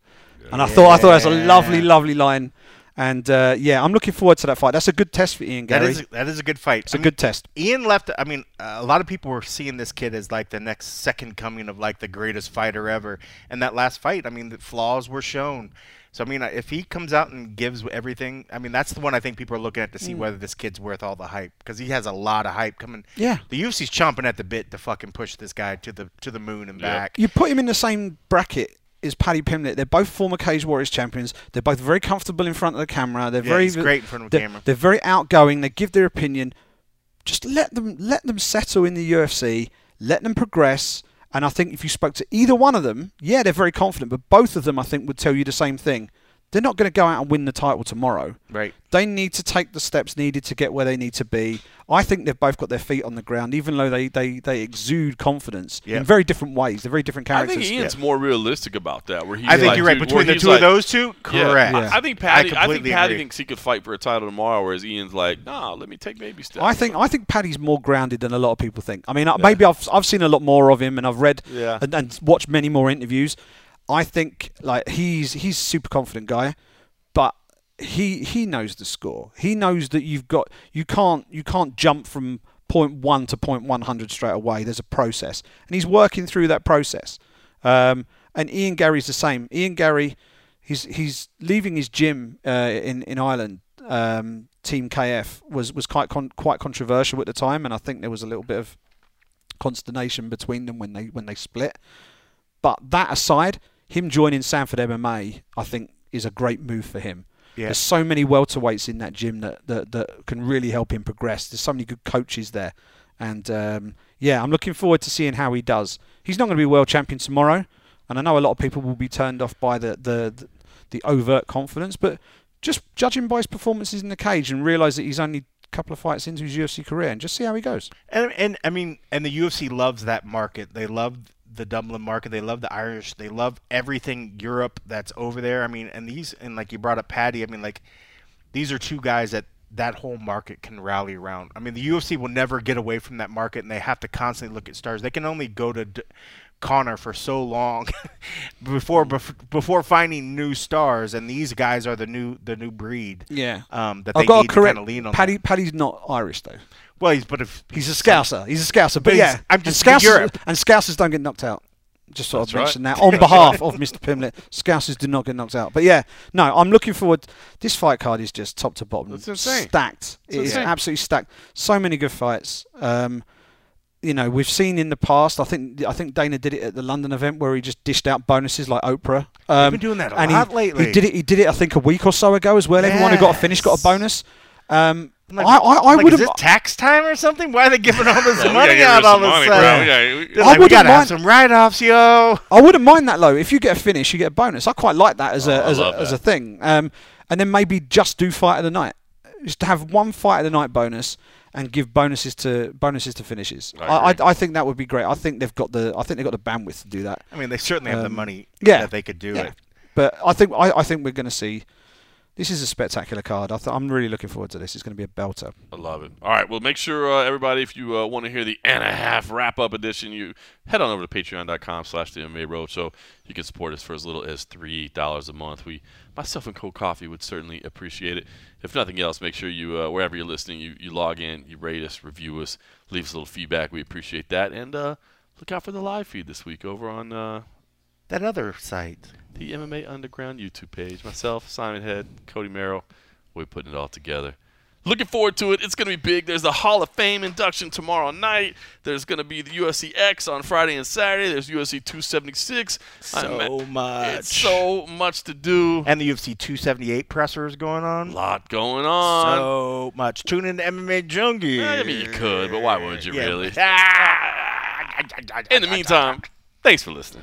And I thought I thought that was a lovely, lovely line, and uh, yeah, I'm looking forward to that fight. That's a good test for Ian that Garry. is that is a good fight. it's I a mean, good test. Ian left. I mean, uh, a lot of people were seeing this kid as like the next second coming of like the greatest fighter ever. And that last fight, I mean, the flaws were shown. So I mean, if he comes out and gives everything, I mean, that's the one I think people are looking at to see Mm. whether this kid's worth all the hype because he has a lot of hype coming. Yeah. the UFC's chomping at the bit to fucking push this guy to the to the moon and back. You put him in the same bracket as Paddy Pimblett. They're both former Cage Warriors champions. They're both very comfortable in front of the camera. They're Yeah, very he's great in front of the camera. They're very outgoing. They give their opinion. Just let them let them settle in the UFC. Let them progress. And I think if you spoke to either one of them, yeah, they're very confident. But both of them, I think, would tell you the same thing. They're not going to go out and win the title tomorrow. Right. They need to take the steps needed to get where they need to be. I think they've both got their feet on the ground, even though they, they, they exude confidence Yeah. in very different ways. They're very different characters. I think Ian's more realistic about that. Where he's I think like, you're right. dude, Between the he's two of those two, Yeah, correct. I, I think I Paddy. I, think completely Paddy agree. thinks he could fight for a title tomorrow, whereas Ian's like, nah, let me take baby steps. I think I think Paddy's more grounded than a lot of people think. I mean, maybe I've I've seen a lot more of him, and I've read Yeah. and, and watched many more interviews. I think like he's he's a super confident guy, but he he knows the score. He knows that you've got you can't you can't jump from point one to point one hundred straight away. There's a process, and he's working through that process. Um, and Ian Garry's the same. Ian Garry, he's he's leaving his gym uh, in in Ireland. Um, Team KF was was quite con- quite controversial at the time, and I think there was a little bit of consternation between them when they when they split. But that aside, him joining Sanford MMA, I think, is a great move for him. Yeah. There's so many welterweights in that gym that, that, that can really help him progress. There's so many good coaches there. And um, yeah, I'm looking forward to seeing how he does. He's not going to be world champion tomorrow, and I know a lot of people will be turned off by the, the, the, the overt confidence, but just judge him by his performances in the cage and realize that he's only a couple of fights into his UFC career and just see how he goes. And and I mean, and the UFC loves that market. They love the Dublin market. They love the Irish. They love everything Europe that's over there. I mean, and these and like you brought up Paddy. I mean, like these are two guys that that whole market can rally around. I mean, the UFC will never get away from that market, and they have to constantly look at stars. They can only go to D- Conor for so long <laughs> before bef- before finding new stars, and these guys are the new the new breed. Yeah. um, that they I've got need to to kind of lean on. Paddy, Paddy's not Irish though. Well, he's but if He's a Scouser. He's a Scouser. But, But yeah, I'm and just- Scousers, Europe. and Scousers don't get knocked out. Just sort That's of right. mention that on <laughs> behalf of Mr. Pimblett. Scousers do not get knocked out. But yeah, no, I'm looking forward. This fight card is just top to bottom, That's stacked. It's It is insane. absolutely stacked. So many good fights. Um, you know, we've seen in the past. I think I think Dana did it at the London event where he just dished out bonuses like Oprah. Um, been doing that a and lot he, lately. He did it. He did it. I think a week or so ago as well. Everyone who got a finish got a bonus. Um, like, I, I, I like, would is have. it tax time or something? Why are they giving all this Bro, money out of all some of a sudden? We gotta- we- They're I like, we wouldn't gotta have mind- some write-offs, yo. I wouldn't mind that though. If you get a finish, you get a bonus. I quite like that as a Oh, I as a, love as a thing. Um, and then maybe just do fight of the night. Just to have one fight of the night bonus and give bonuses to bonuses to finishes. I I, I. I think that would be great. I think they've got the I think they've got the bandwidth to do that. I mean, they certainly have the Um, money yeah, that they could do yeah. it. But I think I, I think we're going to see. This is a spectacular card. I I'm really looking forward to this. It's going to be a belter. I love it. All right, well, make sure uh, everybody, if you uh, want to hear the and a half wrap up edition, you head on over to Patreon.com/slash The MMA Road so you can support us for as little as three dollars a month. We, myself and Cold Coffee, would certainly appreciate it. If nothing else, make sure you uh, wherever you're listening, you, you log in, you rate us, review us, leave us a little feedback. We appreciate that, and uh, look out for the live feed this week over on uh, That other site. the MMA Underground YouTube page. Myself, Simon Head, Cody Merrill, we're putting it all together. Looking forward to it. It's going to be big. There's the Hall of Fame induction tomorrow night. There's going to be the UFC X on Friday and Saturday. There's UFC 276. So I'm- much. It's so much to do. And the UFC 278 presser is going on. A lot going on. So much. Tune in to MMA Junkie. I mean, you could, but why would you Yeah. really? <laughs> In the meantime, thanks for listening.